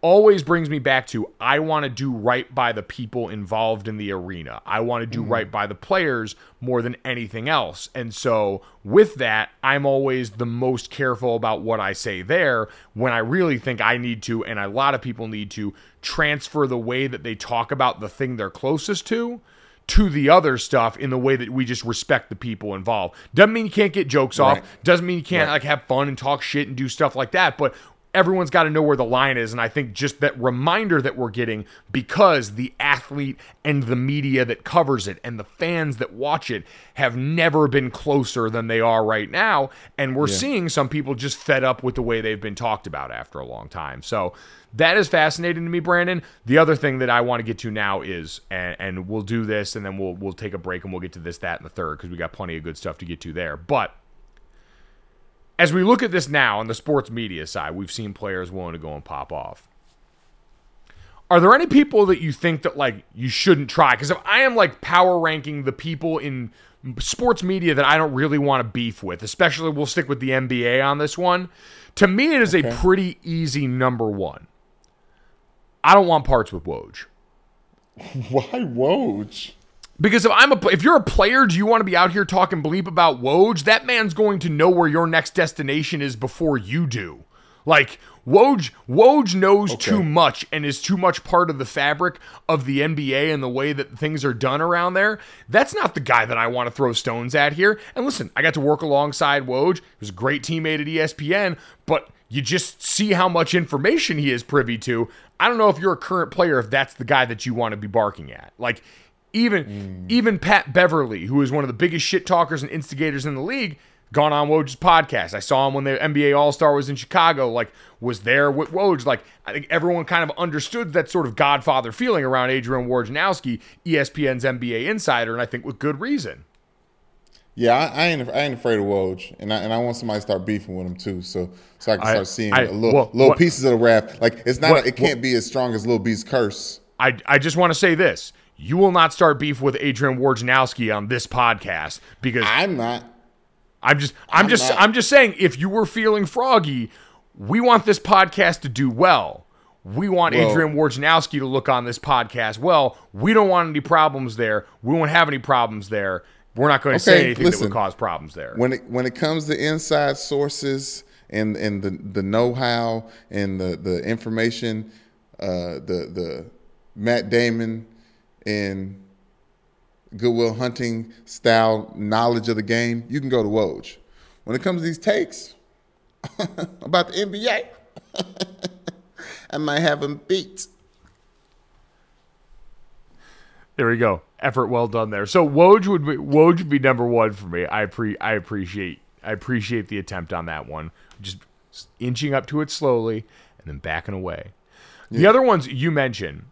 always brings me back to I want to do right by the people involved in the arena. I want to do mm-hmm. right by the players more than anything else. And so with that, I'm always the most careful about what I say there when I really think I need to and a lot of people need to transfer the way that they talk about the thing they're closest to to the other stuff in the way that we just respect the people involved. Doesn't mean you can't get jokes off. Doesn't mean you can't Right. like have fun and talk shit and do stuff like that. But everyone's got to know where the line is. And I think just that reminder that we're getting because the athlete and the media that covers it and the fans that watch it have never been closer than they are right now. And we're seeing some people just fed up with the way they've been talked about after a long time. So that is fascinating to me, Brandon. The other thing that I want to get to now is, and, and we'll do this and then we'll we'll take a break and we'll get to this, that, and the third because we got plenty of good stuff to get to there. But as we look at this now on the sports media side, we've seen players willing to go and pop off. Are there any people that you think that like you shouldn't try? Because if I am like power ranking the people in sports media that I don't really want to beef with, especially we'll stick with the NBA on this one. To me, it is a pretty easy number one. I don't want parts with Woj. Why Woj? Because if I'm a if you're a player, do you want to be out here talking bleep about Woj? That man's going to know where your next destination is before you do. Like Woj, Woj knows too much and is too much part of the fabric of the NBA and the way that things are done around there. That's not the guy that I want to throw stones at here. And listen, I got to work alongside Woj. He was a great teammate at ESPN, but you just see how much information he is privy to. I don't know if you're a current player if that's the guy that you want to be barking at. Like even mm. even Pat Beverley, who is one of the biggest shit talkers and instigators in the league, gone on Woj's podcast. I saw him when the NBA All Star was in Chicago, like was there with Woj. Like I think everyone kind of understood that sort of Godfather feeling around Adrian Wojnarowski, ESPN's NBA insider, and I think with good reason. Yeah, I, I ain't I ain't afraid of Woj, and I and I want somebody to start beefing with him too, so so I can I- start seeing I- a little well, little what- pieces of the rap. Like it's not What- it can't be as strong as Lil B's curse. I, I just want to say this. You will not start beef with Adrian Wojnarowski on this podcast because I'm not. I'm just I'm, I'm just not- I'm just saying if you were feeling froggy, we want this podcast to do well. We want Well- Adrian Wojnarowski to look on this podcast well. We don't want any problems there. We won't have any problems there. We're not going to say Okay, anything that would cause problems there. when it when it comes to inside sources and and the the know how and the the information, uh, the the Matt Damon and Good Will Hunting style knowledge of the game, you can go to Woj. When it comes to these takes about the NBA, I might have them beat. There we go. Effort well done there. So Woj would be Woj would be number one for me. I pre I appreciate I appreciate the attempt on that one. Just inching up to it slowly and then backing away. The other ones you mentioned,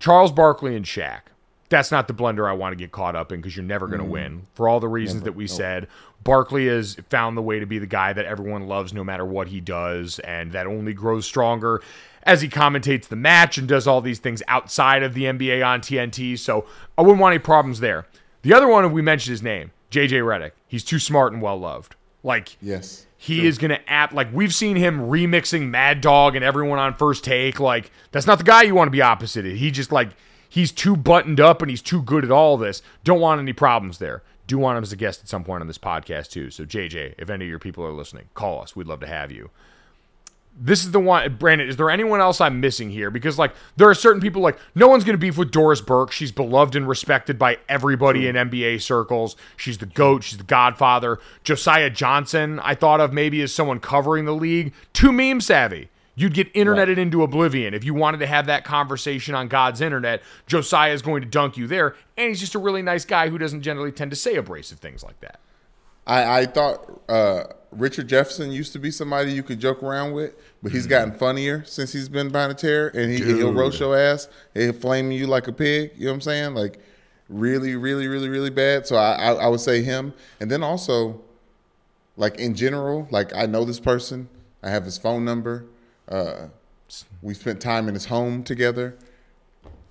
Charles Barkley and Shaq. That's not the blender I want to get caught up in because you're never going to mm-hmm. win for all the reasons that we said. Barkley has found the way to be the guy that everyone loves no matter what he does, and that only grows stronger as he commentates the match and does all these things outside of the NBA on TNT. So I wouldn't want any problems there. The other one, we mentioned his name, JJ Redick. He's too smart and well loved. Like, Yes. He is going to act like we've seen him remixing Mad Dog and everyone on first take. Like, that's not the guy you want to be opposite. of. He just like he's too buttoned up and he's too good at all this. Don't want any problems there. Do want him as a guest at some point on this podcast too. So JJ, if any of your people are listening, call us. We'd love to have you. This is the one, Brandon. Is there anyone else I'm missing here? Because like there are certain people like no one's going to beef with Doris Burke. She's beloved and respected by everybody in NBA circles. She's the goat. She's the godfather. Josiah Johnson, I thought of maybe as someone covering the league. Too meme savvy. You'd get interneted into oblivion if you wanted to have that conversation on God's internet. Josiah is going to dunk you there, and he's just a really nice guy who doesn't generally tend to say abrasive things like that. I, I thought uh, Richard Jefferson used to be somebody you could joke around with, but he's gotten funnier since he's been behind chair, and he, he'll roast your ass, he'll flame you like a pig. You know what I'm saying? Like really, really, really, really bad. So I, I, I would say him, and then also, like in general, like I know this person, I have his phone number, uh, we spent time in his home together.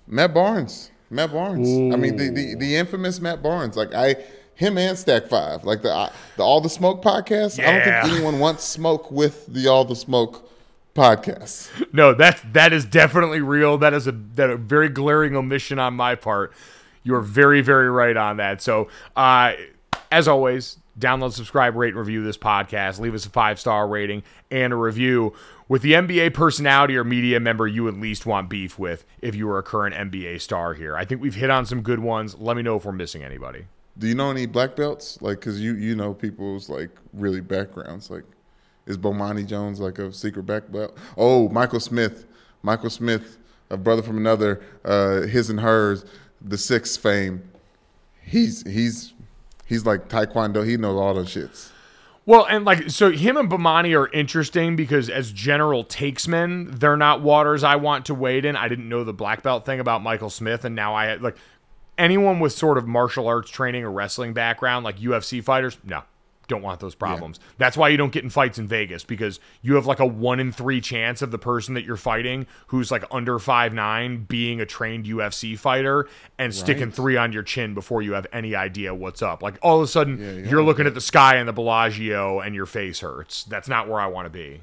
Matt Barnes. Matt Barnes. I mean, the, the the infamous Matt Barnes. Like I, him and Stack Five. Like the the All the Smoke podcast. I don't think anyone wants smoke with the All the Smoke podcast. No, that's that is definitely real. That is a that a very glaring omission on my part. You are very very right on that. So, uh, as always, download, subscribe, rate, and review this podcast. Leave us a five star rating and a review with the NBA personality or media member you at least want beef with if you are a current NBA star here. I think we've hit on some good ones. Let me know if we're missing anybody. Do you know any black belts? Like, cause you you know people's like really backgrounds. Like, is Bomani Jones like a secret black belt? Oh, Michael Smith. Michael Smith, a brother from another, uh, his and hers, the six fame. He's he's he's like Taekwondo. He knows all those shits. Well, and like so, him and Bomani are interesting because as general takesmen, they're not waters I want to wade in. I didn't know the black belt thing about Michael Smith, and now I like anyone with sort of martial arts training or wrestling background, like UFC fighters. No, don't want those problems. That's why you don't get in fights in Vegas because you have like a one in three chance of the person that you're fighting who's like under five nine being a trained UFC fighter and sticking three on your chin before you have any idea what's up. Like all of a sudden you're looking at the sky and the Bellagio and your face hurts. That's not where I want to be.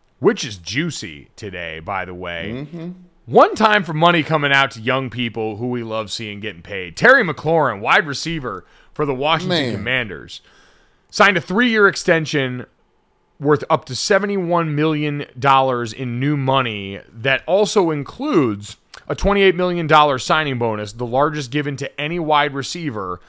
which is juicy today, by the way. Mm-hmm. One time for money coming out to young people who we love seeing getting paid. Terry McLaurin, wide receiver for the Washington Man. Commanders, signed a three year extension worth up to $71 million in new money that also includes a $28 million signing bonus, the largest given to any wide receiver,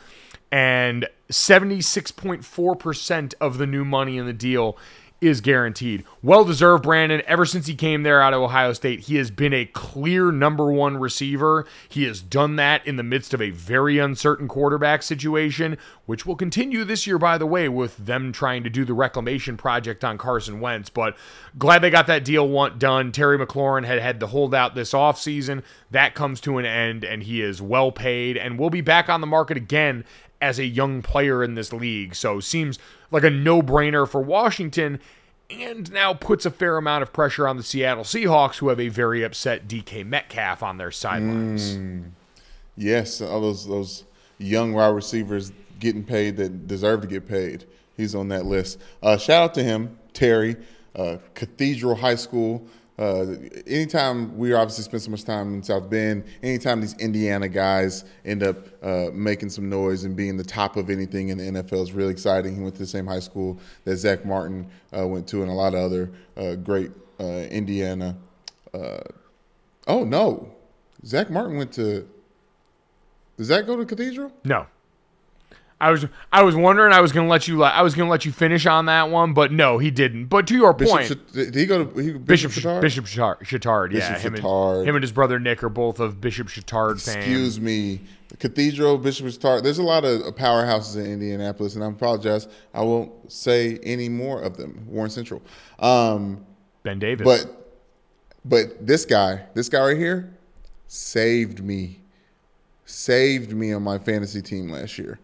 and 76.4% of the new money in the deal is guaranteed. Well deserved, Brandon. Ever since he came there out of Ohio State, he has been a clear number one receiver. He has done that in the midst of a very uncertain quarterback situation, which will continue this year, by the way, with them trying to do the reclamation project on Carson Wentz. But glad they got that deal done. Terry McLaurin had had the holdout this offseason. That comes to an end, and he is well paid and will be back on the market again as a young player in this league. So seems like a no-brainer for Washington and now puts a fair amount of pressure on the Seattle Seahawks who have a very upset DK Metcalf on their sidelines. Yes, all those those young wide receivers getting paid that deserve to get paid. He's on that list. Uh, shout out to him, Terry, uh, Cathedral High School. Uh, anytime we obviously spend so much time in South Bend, anytime these Indiana guys end up uh, making some noise and being the top of anything in the NFL is really exciting. He went to the same high school that Zack Martin uh, went to, and a lot of other uh, great uh, Indiana. Oh no, Zack Martin went to. Does that go to Cathedral? No. I was I was wondering I was gonna let you I was gonna let you finish on that one, but no, he didn't. But to your Bishop, point, did he go to he, Bishop Bishop, Chatard? Bishop Chatard yeah, Bishop him Chatard. and him and his brother Nick are both of Bishop Chatard fame. Excuse me, Cathedral, Bishop Chatard. There's a lot of powerhouses in Indianapolis, and I apologize. I won't say any more of them. Warren Central. Um, Ben Davis. but but this guy, this guy right here, saved me, saved me on my fantasy team last year.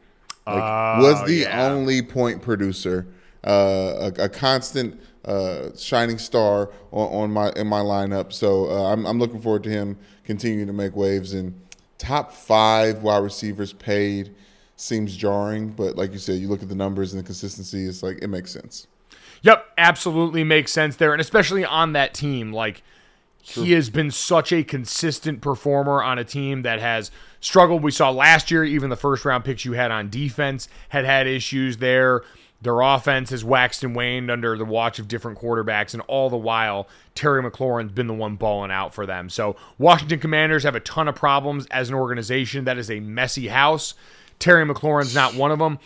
Like, was the yeah. only point producer, uh, a, a constant uh, shining star on, on my in my lineup. So uh, I'm, I'm looking forward to him continuing to make waves. And top five wide receivers paid seems jarring, but like you said, you look at the numbers and the consistency. It's like it makes sense. Yep, absolutely makes sense there, and especially on that team. Like he has been such a consistent performer on a team that has struggled. We saw last year, even the first round picks you had on defense had had issues there. Their offense has waxed and waned under the watch of different quarterbacks, and all the while, Terry McLaurin's been the one balling out for them. So, Washington Commanders have a ton of problems as an organization. That is a messy house. Terry McLaurin's not one of them.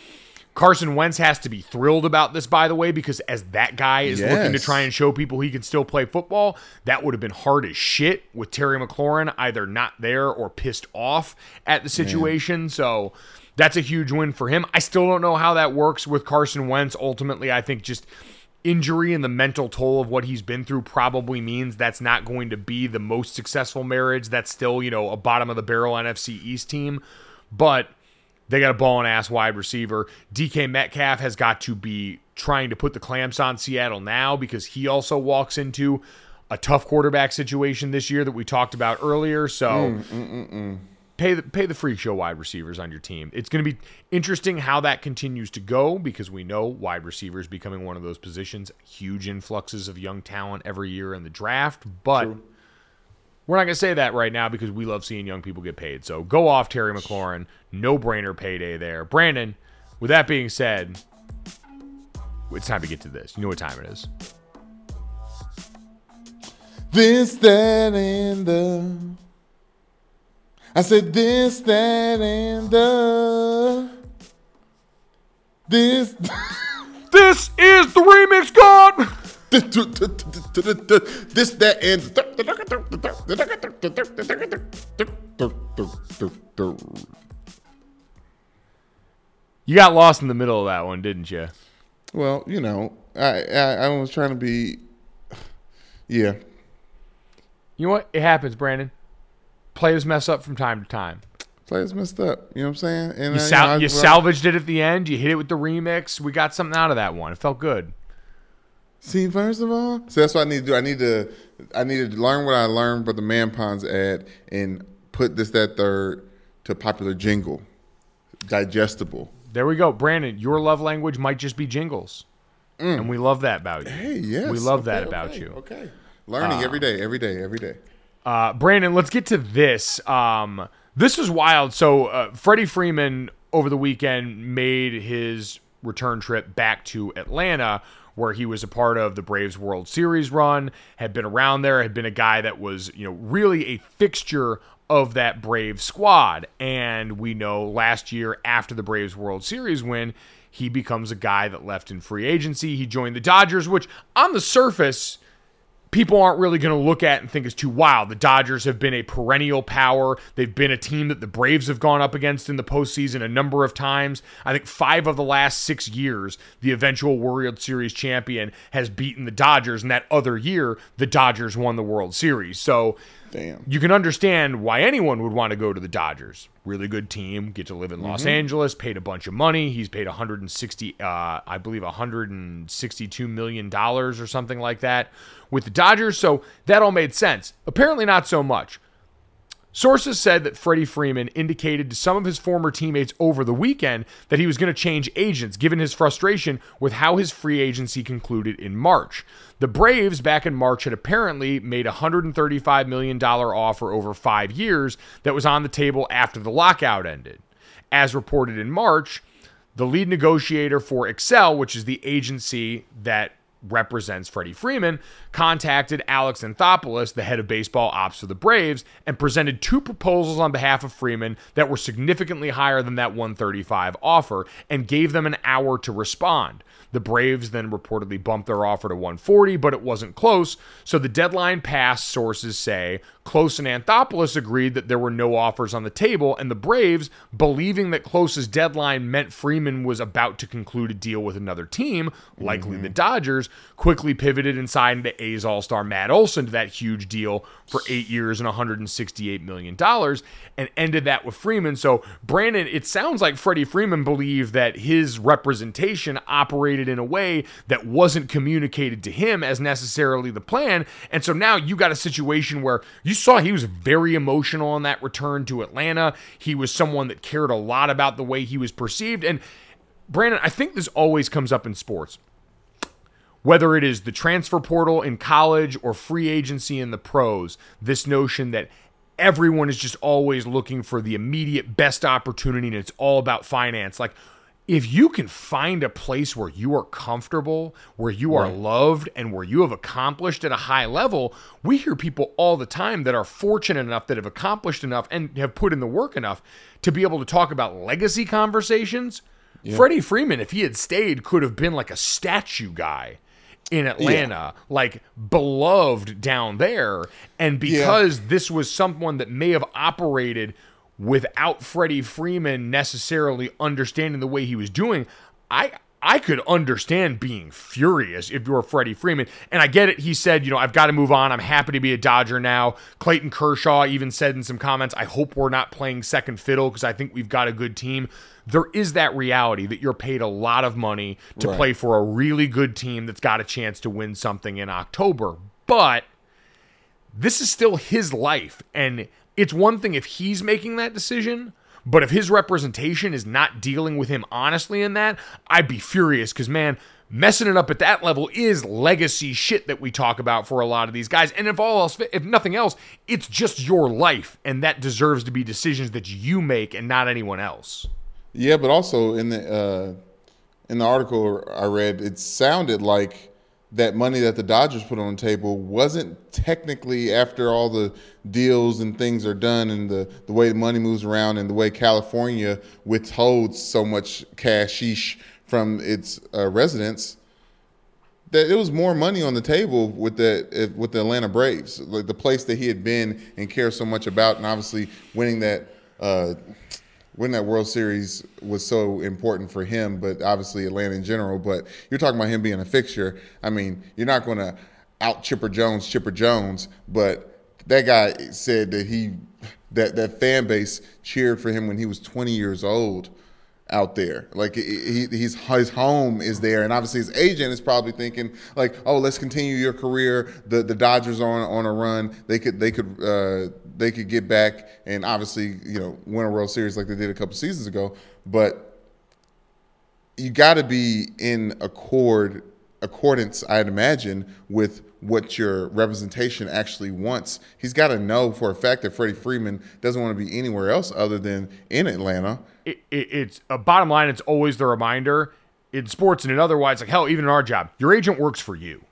Carson Wentz has to be thrilled about this, by the way, because as that guy is looking to try and show people he can still play football, that would have been hard as shit with Terry McLaurin either not there or pissed off at the situation. So that's a huge win for him. I still don't know how that works with Carson Wentz. Ultimately, I think just injury and the mental toll of what he's been through probably means that's not going to be the most successful marriage. That's still, you know, a bottom of the barrel NFC East team. But they got a ball and ass wide receiver. DK Metcalf has got to be trying to put the clamps on Seattle now because he also walks into a tough quarterback situation this year that we talked about earlier. So mm, mm, mm, pay the pay the freak show wide receivers on your team. It's going to be interesting how that continues to go because we know wide receivers becoming one of those positions, huge influxes of young talent every year in the draft, but we're not going to say that right now because we love seeing young people get paid. So go off Terry McLaurin, no brainer payday there. Brandon, with that being said, it's time to get to this. You know what time it is. This, that, and the. I said this, that, and the. This. This is the remix god. This, that, and. You got lost in the middle of that one, didn't you? Well, you know, I, I I was trying to be. Yeah, You know what? It happens, Brandon. Players mess up from time to time. players messed up. You know what I'm saying? And You, uh, I- sal- I- you salvaged it at the end. You hit it with the remix. We got something out of that one. It felt good. See, first of all, so that's what I need to do. I need to, I need to learn what I learned for the Man Ponds ad and put this that third to popular jingle, digestible. There we go, Brandon. Your love language might just be jingles, and we love that about you. Hey, yes, we love okay, that about okay, you. Okay, learning every day, every day, every day. Uh, Brandon, let's get to this. Um, this was wild. So, uh, Freddie Freeman over the weekend made his return trip back to Atlanta, where he was a part of the Braves World Series run, had been around there, had been a guy that was, you know, really a fixture of that Braves squad. And we know last year, after the Braves World Series win, he becomes a guy that left in free agency. He joined the Dodgers, which on the surface, people aren't really going to look at and think is too wild. The Dodgers have been a perennial power. They've been a team that the Braves have gone up against in the postseason a number of times. I think five of the last six years, the eventual World Series champion has beaten the Dodgers, and that other year, the Dodgers won the World Series. So Damn. you can understand why anyone would want to go to the Dodgers. Really good team, get to live in Los Angeles, paid a bunch of money. He's paid 160, uh, I believe, 162 million dollars or something like that with the Dodgers. So that all made sense. Apparently, not so much. Sources said that Freddie Freeman indicated to some of his former teammates over the weekend that he was going to change agents, given his frustration with how his free agency concluded in March. The Braves back in March had apparently made a $135 million offer over five years that was on the table after the lockout ended. As reported in March, the lead negotiator for Excel, which is the agency that represents Freddie Freeman, contacted Alex Anthopoulos, the head of baseball ops for the Braves, and presented two proposals on behalf of Freeman that were significantly higher than that 135 offer and gave them an hour to respond. The Braves then reportedly bumped their offer to 140, but it wasn't close, so the deadline passed, sources say. Close and Anthopoulos agreed that there were no offers on the table, and the Braves, believing that Close's deadline meant Freeman was about to conclude a deal with another team, likely mm-hmm. the Dodgers, quickly pivoted and signed the A's All Star Matt Olson to that huge deal for eight years and $168 million and ended that with Freeman. So, Brandon, it sounds like Freddie Freeman believed that his representation operated in a way that wasn't communicated to him as necessarily the plan. And so now you got a situation where you saw he was very emotional on that return to Atlanta. He was someone that cared a lot about the way he was perceived. And Brandon, I think this always comes up in sports whether it is the transfer portal in college or free agency in the pros, this notion that everyone is just always looking for the immediate best opportunity and it's all about finance. Like, if you can find a place where you are comfortable, where you are loved, and where you have accomplished at a high level, we hear people all the time that are fortunate enough, that have accomplished enough, and have put in the work enough to be able to talk about legacy conversations. Freddie Freeman, if he had stayed, could have been like a statue guy in Atlanta, like beloved down there. And because this was someone that may have operated without Freddie Freeman necessarily understanding the way he was doing, I I could understand being furious if you were Freddie Freeman. And I get it. He said, you know, I've got to move on. I'm happy to be a Dodger now. Clayton Kershaw even said in some comments, I hope we're not playing second fiddle because I think we've got a good team. There is that reality that you're paid a lot of money to Right. play for a really good team that's got a chance to win something in October. But this is still his life. And it's one thing if he's making that decision, but if his representation is not dealing with him honestly in that, I'd be furious because, man, messing it up at that level is legacy shit that we talk about for a lot of these guys. And if all else, if nothing else, it's just your life, and that deserves to be decisions that you make and not anyone else. Yeah, but also in the uh, in the article I read, it sounded like that money that the Dodgers put on the table wasn't technically after all the deals and things are done and the, the way the money moves around and the way California withholds so much cashish from its uh, residents that it was more money on the table with the with the Atlanta Braves, like the place that he had been and cared so much about, and obviously winning that uh, winning that World Series was so important for him, but obviously Atlanta in general. But you're talking about him being a fixture. I mean, you're not going to out Chipper Jones, Chipper Jones, but that guy said that he that that fan base cheered for him when he was 20 years old out there. Like he, he's his home is there, and obviously his agent is probably thinking like, "Oh, let's continue your career. The the Dodgers are on on a run. They could they could uh, they could get back and obviously you know win a World Series like they did a couple seasons ago. But you got to be in accord accordance, I'd imagine, with what your representation actually wants. He's got to know for a fact that Freddie Freeman doesn't want to be anywhere else other than in Atlanta. It, it, it's a bottom line. It's always the reminder in sports and in otherwise. Like hell, even in our job, your agent works for you.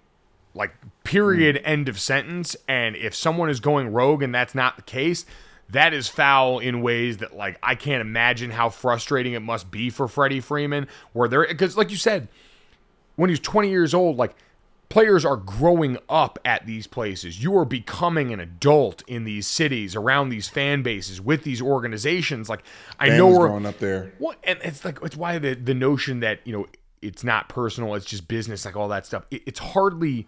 Like period. Mm. End of sentence. And if someone is going rogue and that's not the case, that is foul in ways that like I can't imagine how frustrating it must be for Freddie Freeman. Where there, because like you said, when he's 20 years old, like players are growing up at these places. You are becoming an adult in these cities, around these fan bases, with these organizations. Like I know we're growing up there. What and it's like it's why the the notion that you know it's not personal, it's just business, like all that stuff. It, it's hardly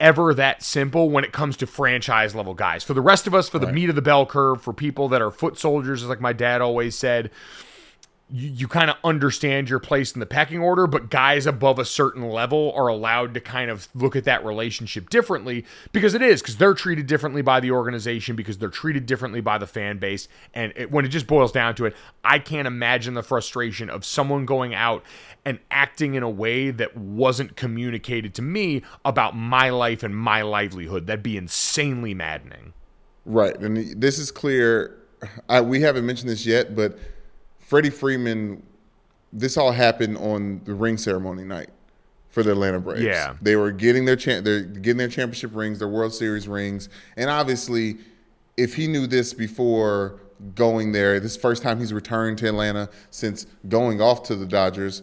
ever that simple when it comes to franchise level guys. For the rest of us, for the right. meat of the bell curve, for people that are foot soldiers, like my dad always said, you, you kind of understand your place in the pecking order, but guys above a certain level are allowed to kind of look at that relationship differently because it is, because they're treated differently by the organization, because they're treated differently by the fan base. And it, when it just boils down to it, I can't imagine the frustration of someone going out and acting in a way that wasn't communicated to me about my life and my livelihood. That'd be insanely maddening. Right. And this is clear. I, we haven't mentioned this yet, but Freddie Freeman, this all happened on the ring ceremony night for the Atlanta Braves. Yeah, they were getting their cha- they're getting their championship rings, their World Series rings, and obviously, if he knew this before going there, this first time he's returned to Atlanta since going off to the Dodgers.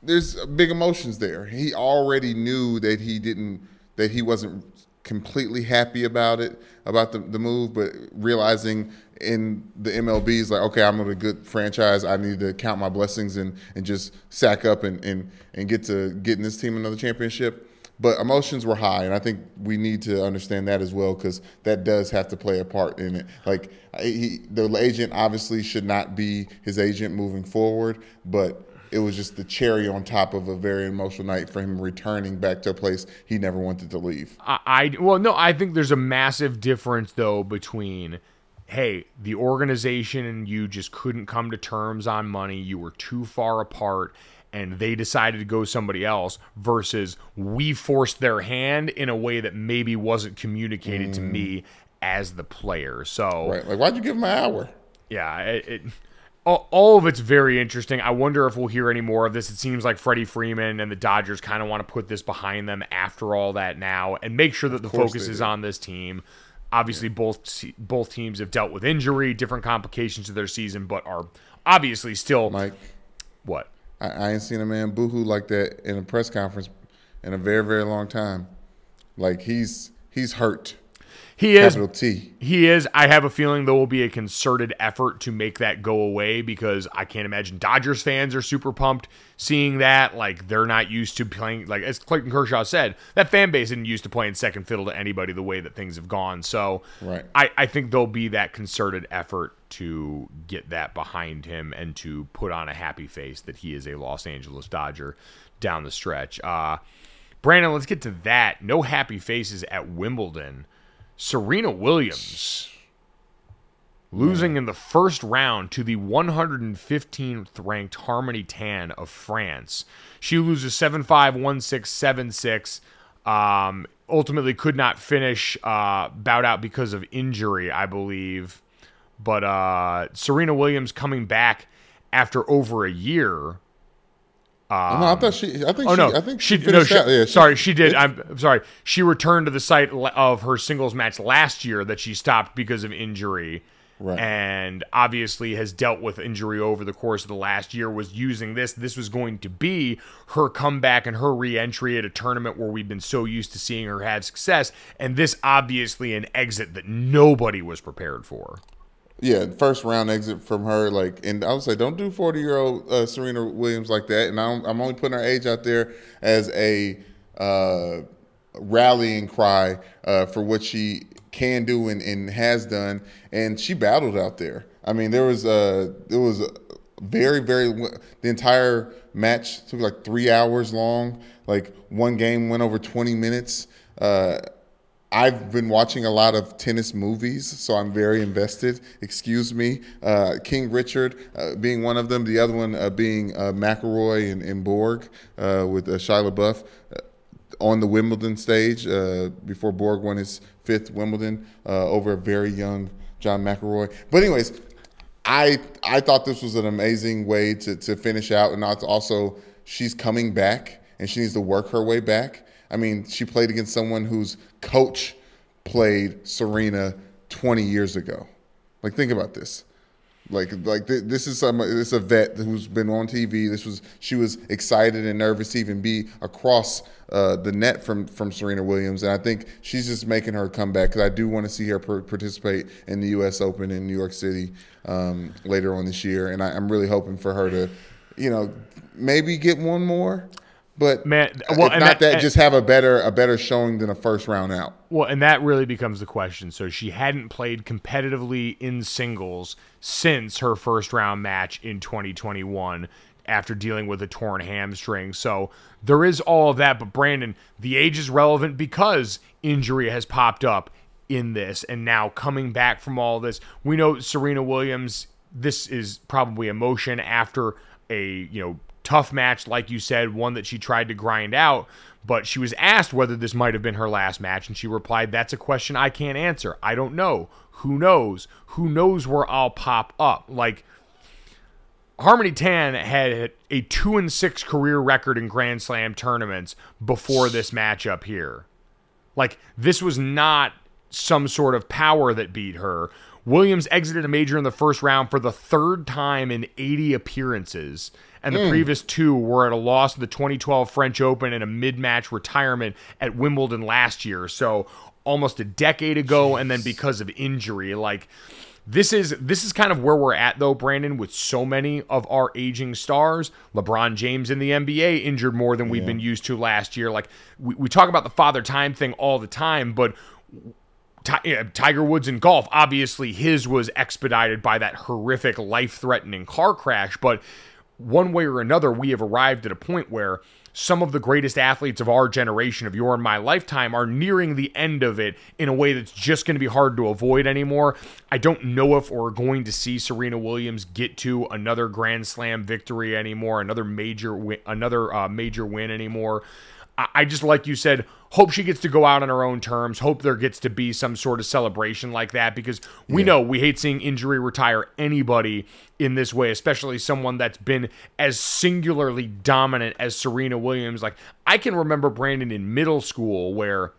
There's big emotions there. He already knew that he didn't that he wasn't completely happy about it about the, the move, but realizing in the MLB is like, okay, I'm a good franchise. I need to count my blessings and, and just sack up and, and, and get to getting this team another championship. But emotions were high, and I think we need to understand that as well because that does have to play a part in it. Like he, the agent obviously should not be his agent moving forward, but it was just the cherry on top of a very emotional night for him returning back to a place he never wanted to leave. I, I well, no, I think there's a massive difference though between hey, the organization and you just couldn't come to terms on money. You were too far apart and they decided to go somebody else versus we forced their hand in a way that maybe wasn't communicated mm. to me as the player. So, right. Like, why'd you give him an hour? Yeah. It, it all, of it's very interesting. I wonder if we'll hear any more of this. It seems like Freddie Freeman and the Dodgers kind of want to put this behind them after all that now and make sure that the focus is on this team. Obviously, yeah. both both teams have dealt with injury, different complications to their season, but are obviously still. Mike, what? I, I ain't seen a man boohoo like that in a press conference in a very very long time. Like he's he's hurt. He is. Capital T. He is. I have a feeling there will be a concerted effort to make that go away because I can't imagine Dodgers fans are super pumped seeing that. Like they're not used to playing. Like as Clayton Kershaw said, that fan base isn't used to playing second fiddle to anybody the way that things have gone. So right. I, I think there'll be that concerted effort to get that behind him and to put on a happy face that he is a Los Angeles Dodger down the stretch. Uh, Brandon, let's get to that. No happy faces at Wimbledon. Serena Williams losing in the first round to the 115th ranked Harmony Tan of France. She loses 7 5, 1 6, 7 6. Um, ultimately, could not finish, uh, bowed out because of injury, I believe. But uh, Serena Williams coming back after over a year. Uh, no, I thought she. I think. Oh she, no, I think she, she. no. finished She. Yeah, sorry, she did. I'm, I'm sorry. She returned to the site of her singles match last year that she stopped because of injury, Right. and obviously has dealt with injury over the course of the last year. Was using this. This was going to be her comeback and her re-entry at a tournament where we've been so used to seeing her have success, and this obviously an exit that nobody was prepared for. Yeah, first round exit from her. Like, and I would say, don't do forty year old uh, Serena Williams like that. And I'm, I'm only putting her age out there as a uh, rallying cry uh, for what she can do and, and has done. And she battled out there. I mean, there was a it was very very the entire match took like three hours long. Like one game went over twenty minutes. I've been watching a lot of tennis movies, so I'm very invested. Excuse me. Uh, King Richard uh, being one of them, the other one uh, being uh, McEnroe and, and Borg uh, with uh, Shia LaBeouf on the Wimbledon stage before Borg won his fifth Wimbledon over a very young John McEnroe. But, anyways, I I thought this was an amazing way to, to finish out, and also she's coming back and she needs to work her way back. I mean, she played against someone whose coach played Serena 20 years ago. Like, think about this. Like, like th- this is some this is a vet who's been on TV. This was she was excited and nervous to even be across uh, the net from from Serena Williams, and I think she's just making her comeback because I do want to see her per- participate in the U.S. Open in New York City um, later on this year, and I, I'm really hoping for her to, you know, maybe get one more. But Man, well, if not that- that, and- just have a better a better showing than a first round out. Well, and that really becomes the question. So she hadn't played competitively in singles since her first round match in 2021 after dealing with a torn hamstring. So there is all of that. But Brandon, the age is relevant because injury has popped up in this. And now coming back from all this, we know Serena Williams, this is probably emotion after a, you know, tough match, like you said, one that she tried to grind out. But she was asked whether this might have been her last match, and she replied, That's a question I can't answer. I don't know. Who knows? Who knows where I'll pop up? Like, Harmony Tan had a two and six career record in Grand Slam tournaments before this matchup here. Like this was not some sort of power that beat her. Williams exited a major in the first round for the third time in 80 appearances, and the hmm. previous two were at a loss to the 2012 French Open and a mid-match retirement at Wimbledon last year. So almost a decade ago, and then because of injury, like this is this is kind of where we're at though brandon with so many of our aging stars. Lebron james in the nba injured more than we've been used to last year. Like we, we talk about the father time thing all the time but Tiger Woods in golf, obviously his was expedited by that horrific life threatening car crash. But one way or another, we have arrived at a point where some of the greatest athletes of our generation, of your and my lifetime, are nearing the end of it in a way that's just going to be hard to avoid anymore. I don't know if we're going to see Serena Williams get to another Grand Slam victory anymore, another major win, another uh, major win anymore. I I just like you said, hope she gets to go out on her own terms. Hope there gets to be some sort of celebration like that because we know we hate seeing injury retire anybody in this way, especially someone that's been as singularly dominant as Serena Williams. Like I can remember Brandon in middle school where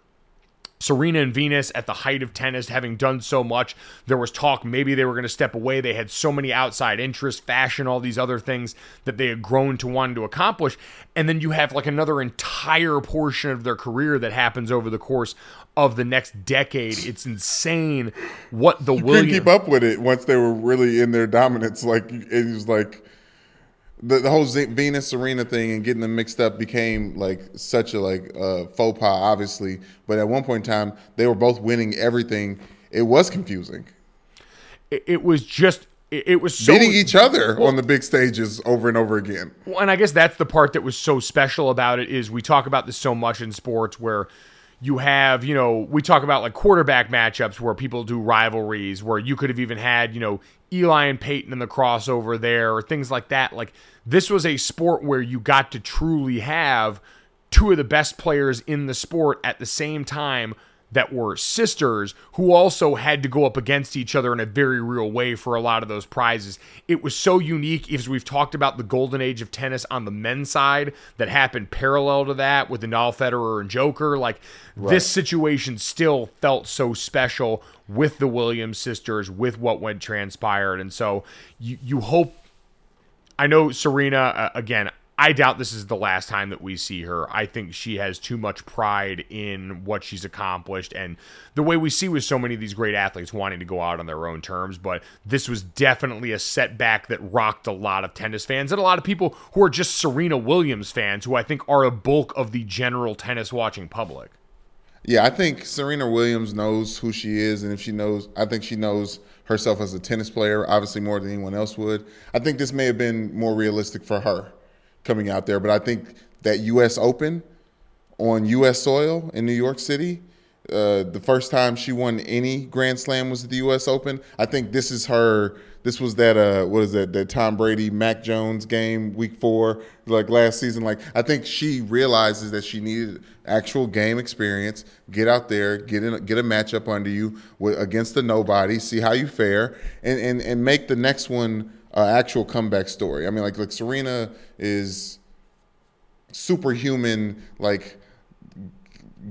Serena and Venus at the height of tennis, having done so much, there was talk maybe they were going to step away. They had so many outside interests, fashion, all these other things that they had grown to want to accomplish. And then you have like another entire portion of their career that happens over the course of the next decade. It's insane what the Couldn't Williams. keep up with it once they were really in their dominance. Like it was like the, the whole Z- Venus Serena thing and getting them mixed up became like such a like uh, faux pas, obviously. But at one point in time, they were both winning everything. It was confusing, It, it was just. It, it was so beating each other on the big stages over and over again. Well, and I guess that's the part that was so special about it is we talk about this so much in sports where You have, you know, we talk about like quarterback matchups where people do rivalries, where you could have even had, you know, Eli and Peyton in the crossover there, or things like that. Like this was a sport where you got to truly have two of the best players in the sport at the same time that were sisters who also had to go up against each other in a very real way for a lot of those prizes. It was so unique as we've talked about the golden age of tennis on the men's side that happened parallel to that with Nadal, Federer, and Djoker. Like right. this situation still felt so special with the Williams sisters, with what went transpired, and so you you hope. I know Serena uh, again. I doubt this is the last time that we see her. I think she has too much pride in what she's accomplished and the way we see with so many of these great athletes wanting to go out on their own terms. But this was definitely a setback that rocked a lot of tennis fans and a lot of people who are just Serena Williams fans, who I think are a bulk of the general tennis watching public. Yeah, I think Serena Williams knows who she is, and if she knows, I think she knows herself as a tennis player, obviously more than anyone else would. I think this may have been more realistic for her coming out there. But I think that U.S. Open on U.S. soil in New York City, uh, the first time she won any Grand Slam was at the U.S. Open. I think this is her. This was that uh, what is that? That Tom Brady Mac Jones game week four, like last season. Like I think she realizes that she needed actual game experience. Get out there, get in, get a matchup under you with, against the nobody. See how you fare, and and and make the next one uh, actual comeback story. I mean, like like Serena is superhuman, like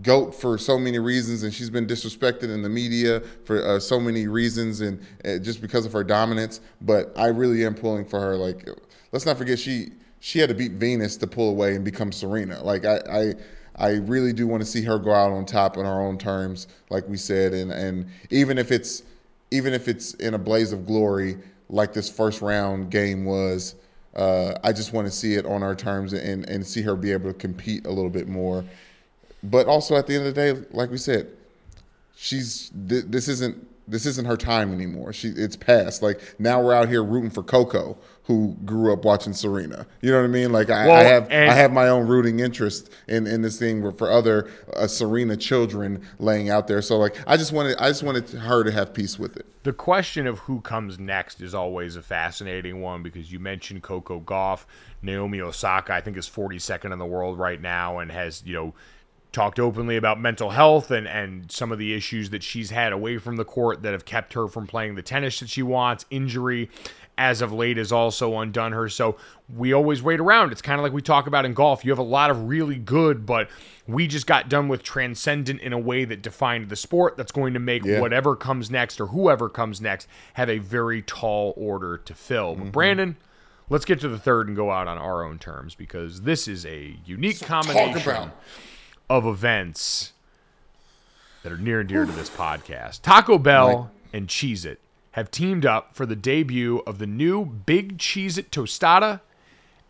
goat for so many reasons, and she's been disrespected in the media for uh, so many reasons, and uh, just because of her dominance. But I really am pulling for her. Like, let's not forget she she had to beat Venus to pull away and become Serena. Like I. I I really do want to see her go out on top on her own terms, like we said, and and even if it's even if it's in a blaze of glory, like this first round game was. Uh, I just want to see it on our terms and, and see her be able to compete a little bit more. But also at the end of the day, like we said, she's th- this isn't this isn't her time anymore. She it's past. Like now we're out here rooting for Coco, who grew up watching Serena. You know what I mean? Like I, well, I have I have my own rooting interest in, in this thing for other uh, Serena children laying out there. So like I just wanted I just wanted her to have peace with it. The question of who comes next is always a fascinating one because you mentioned Coco Gauff, Naomi Osaka. I think is 42nd in the world right now and has you know talked openly about mental health and, and some of the issues that she's had away from the court that have kept her from playing the tennis that she wants. Injury as of late has also undone her. So we always wait around. It's kind of like we talk about in golf. You have a lot of really good, but we just got done with transcendent in a way that defined the sport that's going to make yeah. whatever comes next or whoever comes next have a very tall order to fill. Mm-hmm. Brandon, let's get to the third and go out on our own terms because this is a unique combination of events that are near and dear to this podcast. Taco Bell and Cheez It have teamed up for the debut of the new Big Cheez It Tostada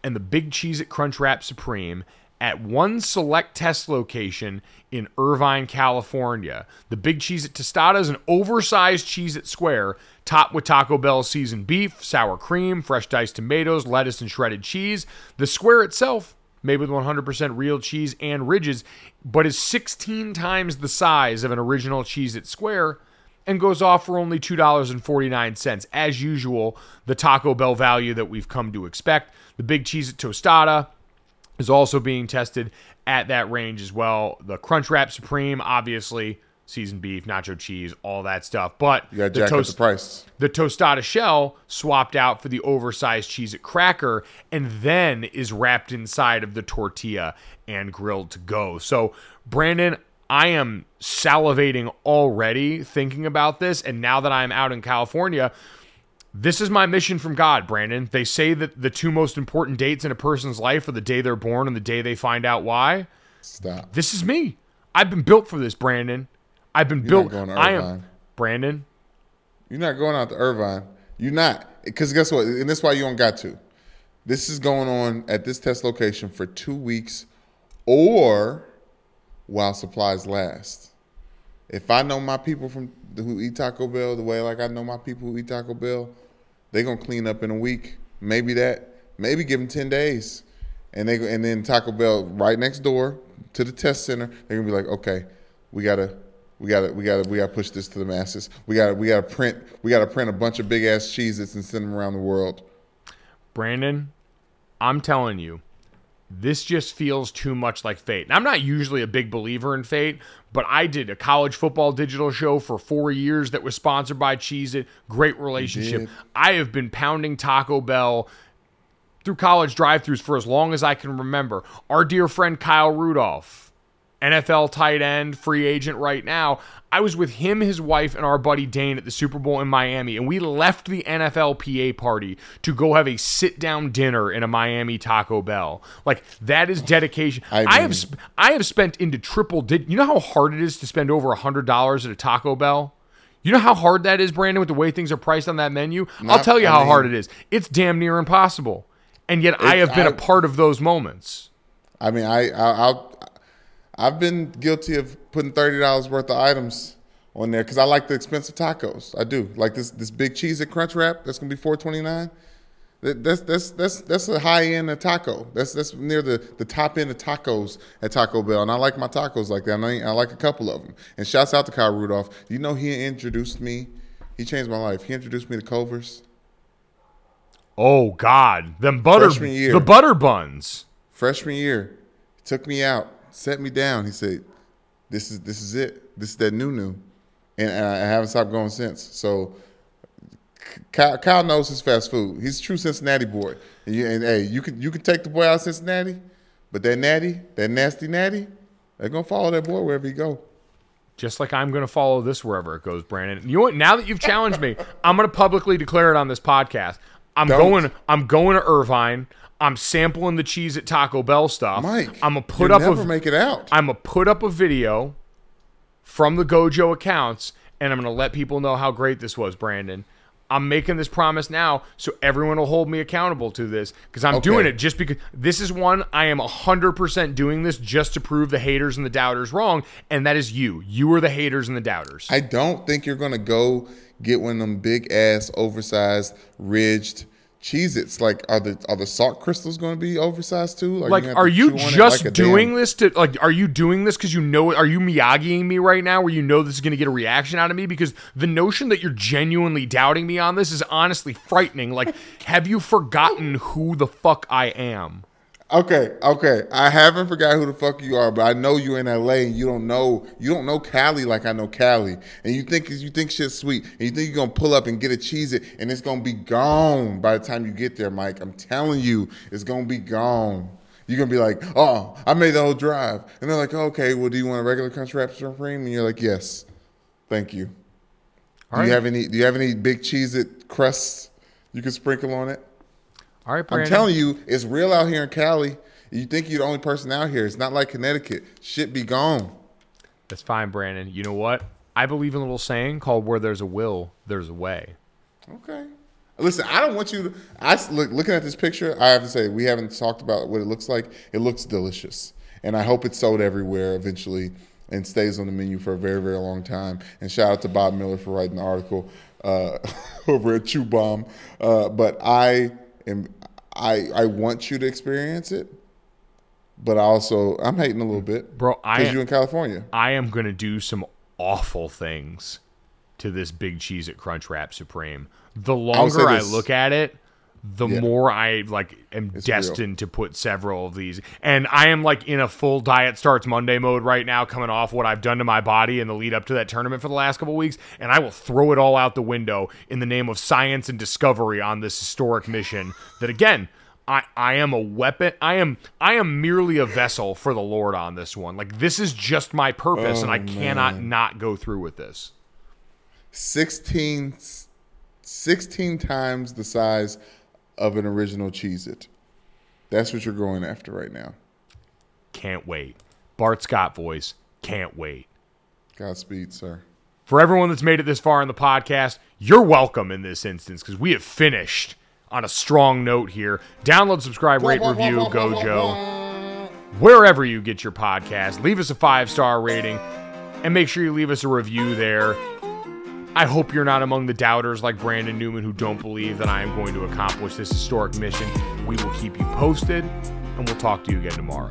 and the Big Cheez It Crunch Wrap Supreme at one select test location in Irvine, California. The Big Cheez It Tostada is an oversized Cheez It square topped with Taco Bell seasoned beef, sour cream, fresh diced tomatoes, lettuce, and shredded cheese. The square itself made with 100% real cheese and ridges, but is 16 times the size of an original Cheez It Square and goes off for only $2.49. As usual, the Taco Bell value that we've come to expect. The Big Cheez It Tostada is also being tested at that range as well. The Crunchwrap Supreme, obviously, seasoned beef, nacho cheese, all that stuff. But you the, toast, the price. The tostada shell swapped out for the oversized Cheez It cracker, and then is wrapped inside of the tortilla and grilled to go. So, Brandon, I am salivating already thinking about this. And now that I'm out in California, this is my mission from God, Brandon. They say that the two most important dates in a person's life are the day they're born and the day they find out why. Stop. This is me. I've been built for this, Brandon. I've been You're built. I am Brandon. You're not going out to Irvine. You're not, because guess what? And that's why you don't got to. This is going on at this test location for two weeks, or while supplies last. If I know my people from who eat Taco Bell the way like I know my people who eat Taco Bell, they gonna clean up in a week. Maybe that. Maybe give them ten days, and they and then Taco Bell right next door to the test center. They're gonna be like, okay, we gotta we gotta we gotta we gotta push this to the masses. We gotta we gotta print we gotta print a bunch of big ass cheeses and send them around the world. Brandon, I'm telling you, this just feels too much like fate. And I'm not usually a big believer in fate, but I did a college football digital show for four years that was sponsored by Cheez It. Great relationship. I have been pounding Taco Bell through college drive throughs for as long as I can remember. Our dear friend Kyle Rudolph, NFL tight end, free agent right now. I was with him, his wife, and our buddy Dane at the Super Bowl in Miami, and we left the NFLPA party to go have a sit down dinner in a Miami Taco Bell. Like that is dedication. I, I have sp- I have spent into triple. Did you know how hard it is to spend over a hundred dollars at a Taco Bell? You know how hard that is, Brandon, with the way things are priced on that menu. I'll tell you I how mean- hard it is. It's damn near impossible, and yet I have been a I- part of those moments. I mean, I, I I'll I've been guilty of putting thirty dollars worth of items on there because I like the expensive tacos. I do like this this big Cheez It Crunch Wrap. That's gonna be four twenty nine. That, that's that's that's that's a high end of taco. That's that's near the, the top end of tacos at Taco Bell, and I like my tacos like that. I, I like a couple of them. And shouts out to Kyle Rudolph. You know he introduced me. He changed my life. He introduced me to Culver's. Oh God, them butter year. the butter buns. freshman year, took me out, set me down. He said, "This is this is it. This is that new new," and, and I haven't stopped going since. So, Kyle, Kyle knows his fast food. He's a true Cincinnati boy. And, you, and hey, you can you can take the boy out of Cincinnati, but that natty, that nasty natty, they're gonna follow that boy wherever he go. Just like I'm going to follow this wherever it goes, Brandon. You know what? Now that you've challenged me, I'm going to publicly declare it on this podcast. I'm Don't. going. I'm going to Irvine. I'm sampling the Cheez It Taco Bell stuff. Mike, I'm gonna put up never a. make it out. I'm gonna put up a video from the Gojo accounts, and I'm gonna let people know how great this was, Brandon. I'm making this promise now, so everyone will hold me accountable to this because I'm doing it just because this is one I am 100% doing this just to prove the haters and the doubters wrong, and that is you. You are the haters and the doubters. I don't think you're gonna go get one of them big ass, oversized, ridged Cheez-Its. Like, are the are the salt crystals gonna be oversized too? like, are you chew on it just like doing damn- this to like? Are you doing this because you know? Are you Miyagiing me right now, where you know this is going to get a reaction out of me? Because the notion that you're genuinely doubting me on this is honestly frightening. Like, have you forgotten who the fuck I am? Okay, okay. I haven't forgot who the fuck you are, but I know you in LA and you don't know you don't know Cali like I know Cali. And you think you think shit's sweet and you think you're gonna pull up and get a Cheez It and it's gonna be gone by the time you get there, Mike. I'm telling you, it's gonna be gone. You're gonna be like, oh, I made the whole drive. And they're like, okay, well, do you want a regular crunch wrap supreme? And you're like, yes. Thank you. do right. you have any do you have any big Cheez It crusts you can sprinkle on it? All right, I'm telling you, it's real out here in Cali. You think you're the only person out here. It's not like Connecticut. Shit be gone. That's fine, Brandon. You know what? I believe in a little saying called "Where there's a will, there's a way." Okay. Listen, I don't want you to. I look looking at this picture. I have to say we haven't talked about what it looks like. It looks delicious, and I hope it's sold everywhere eventually and stays on the menu for a very very long time. And shout out to Bob Miller for writing the article uh, over at Chew Boom. Uh, but I am. I I want you to experience it, but I also I'm hating a little bit, Bro, I- because you in California. I am gonna do some awful things to this big Cheez It Crunch Wrap Supreme. The longer I look at it, the Yeah. more I like am It's real. destined to put several of these. And I am like in a full diet starts Monday mode right now, coming off what I've done to my body in the lead up to that tournament for the last couple weeks, and I will throw it all out the window in the name of science and discovery on this historic mission. That again. I, I am a weapon. I am I am merely a vessel for the Lord on this one. Like this is just my purpose, and I oh, cannot not go through with this. 16, 16 times the size of an original Cheez It. That's what you're going after right now. Can't wait. Bart Scott voice. Can't wait. Godspeed, sir. For everyone that's made it this far in the podcast, you're welcome in this instance because we have finished on a strong note here. Download, subscribe, rate, review, Gojo. Wherever you get your podcast, leave us a five star rating and make sure you leave us a review there. I hope you're not among the doubters like Brandon Newman who don't believe that I am going to accomplish this historic mission. We will keep you posted and we'll talk to you again tomorrow.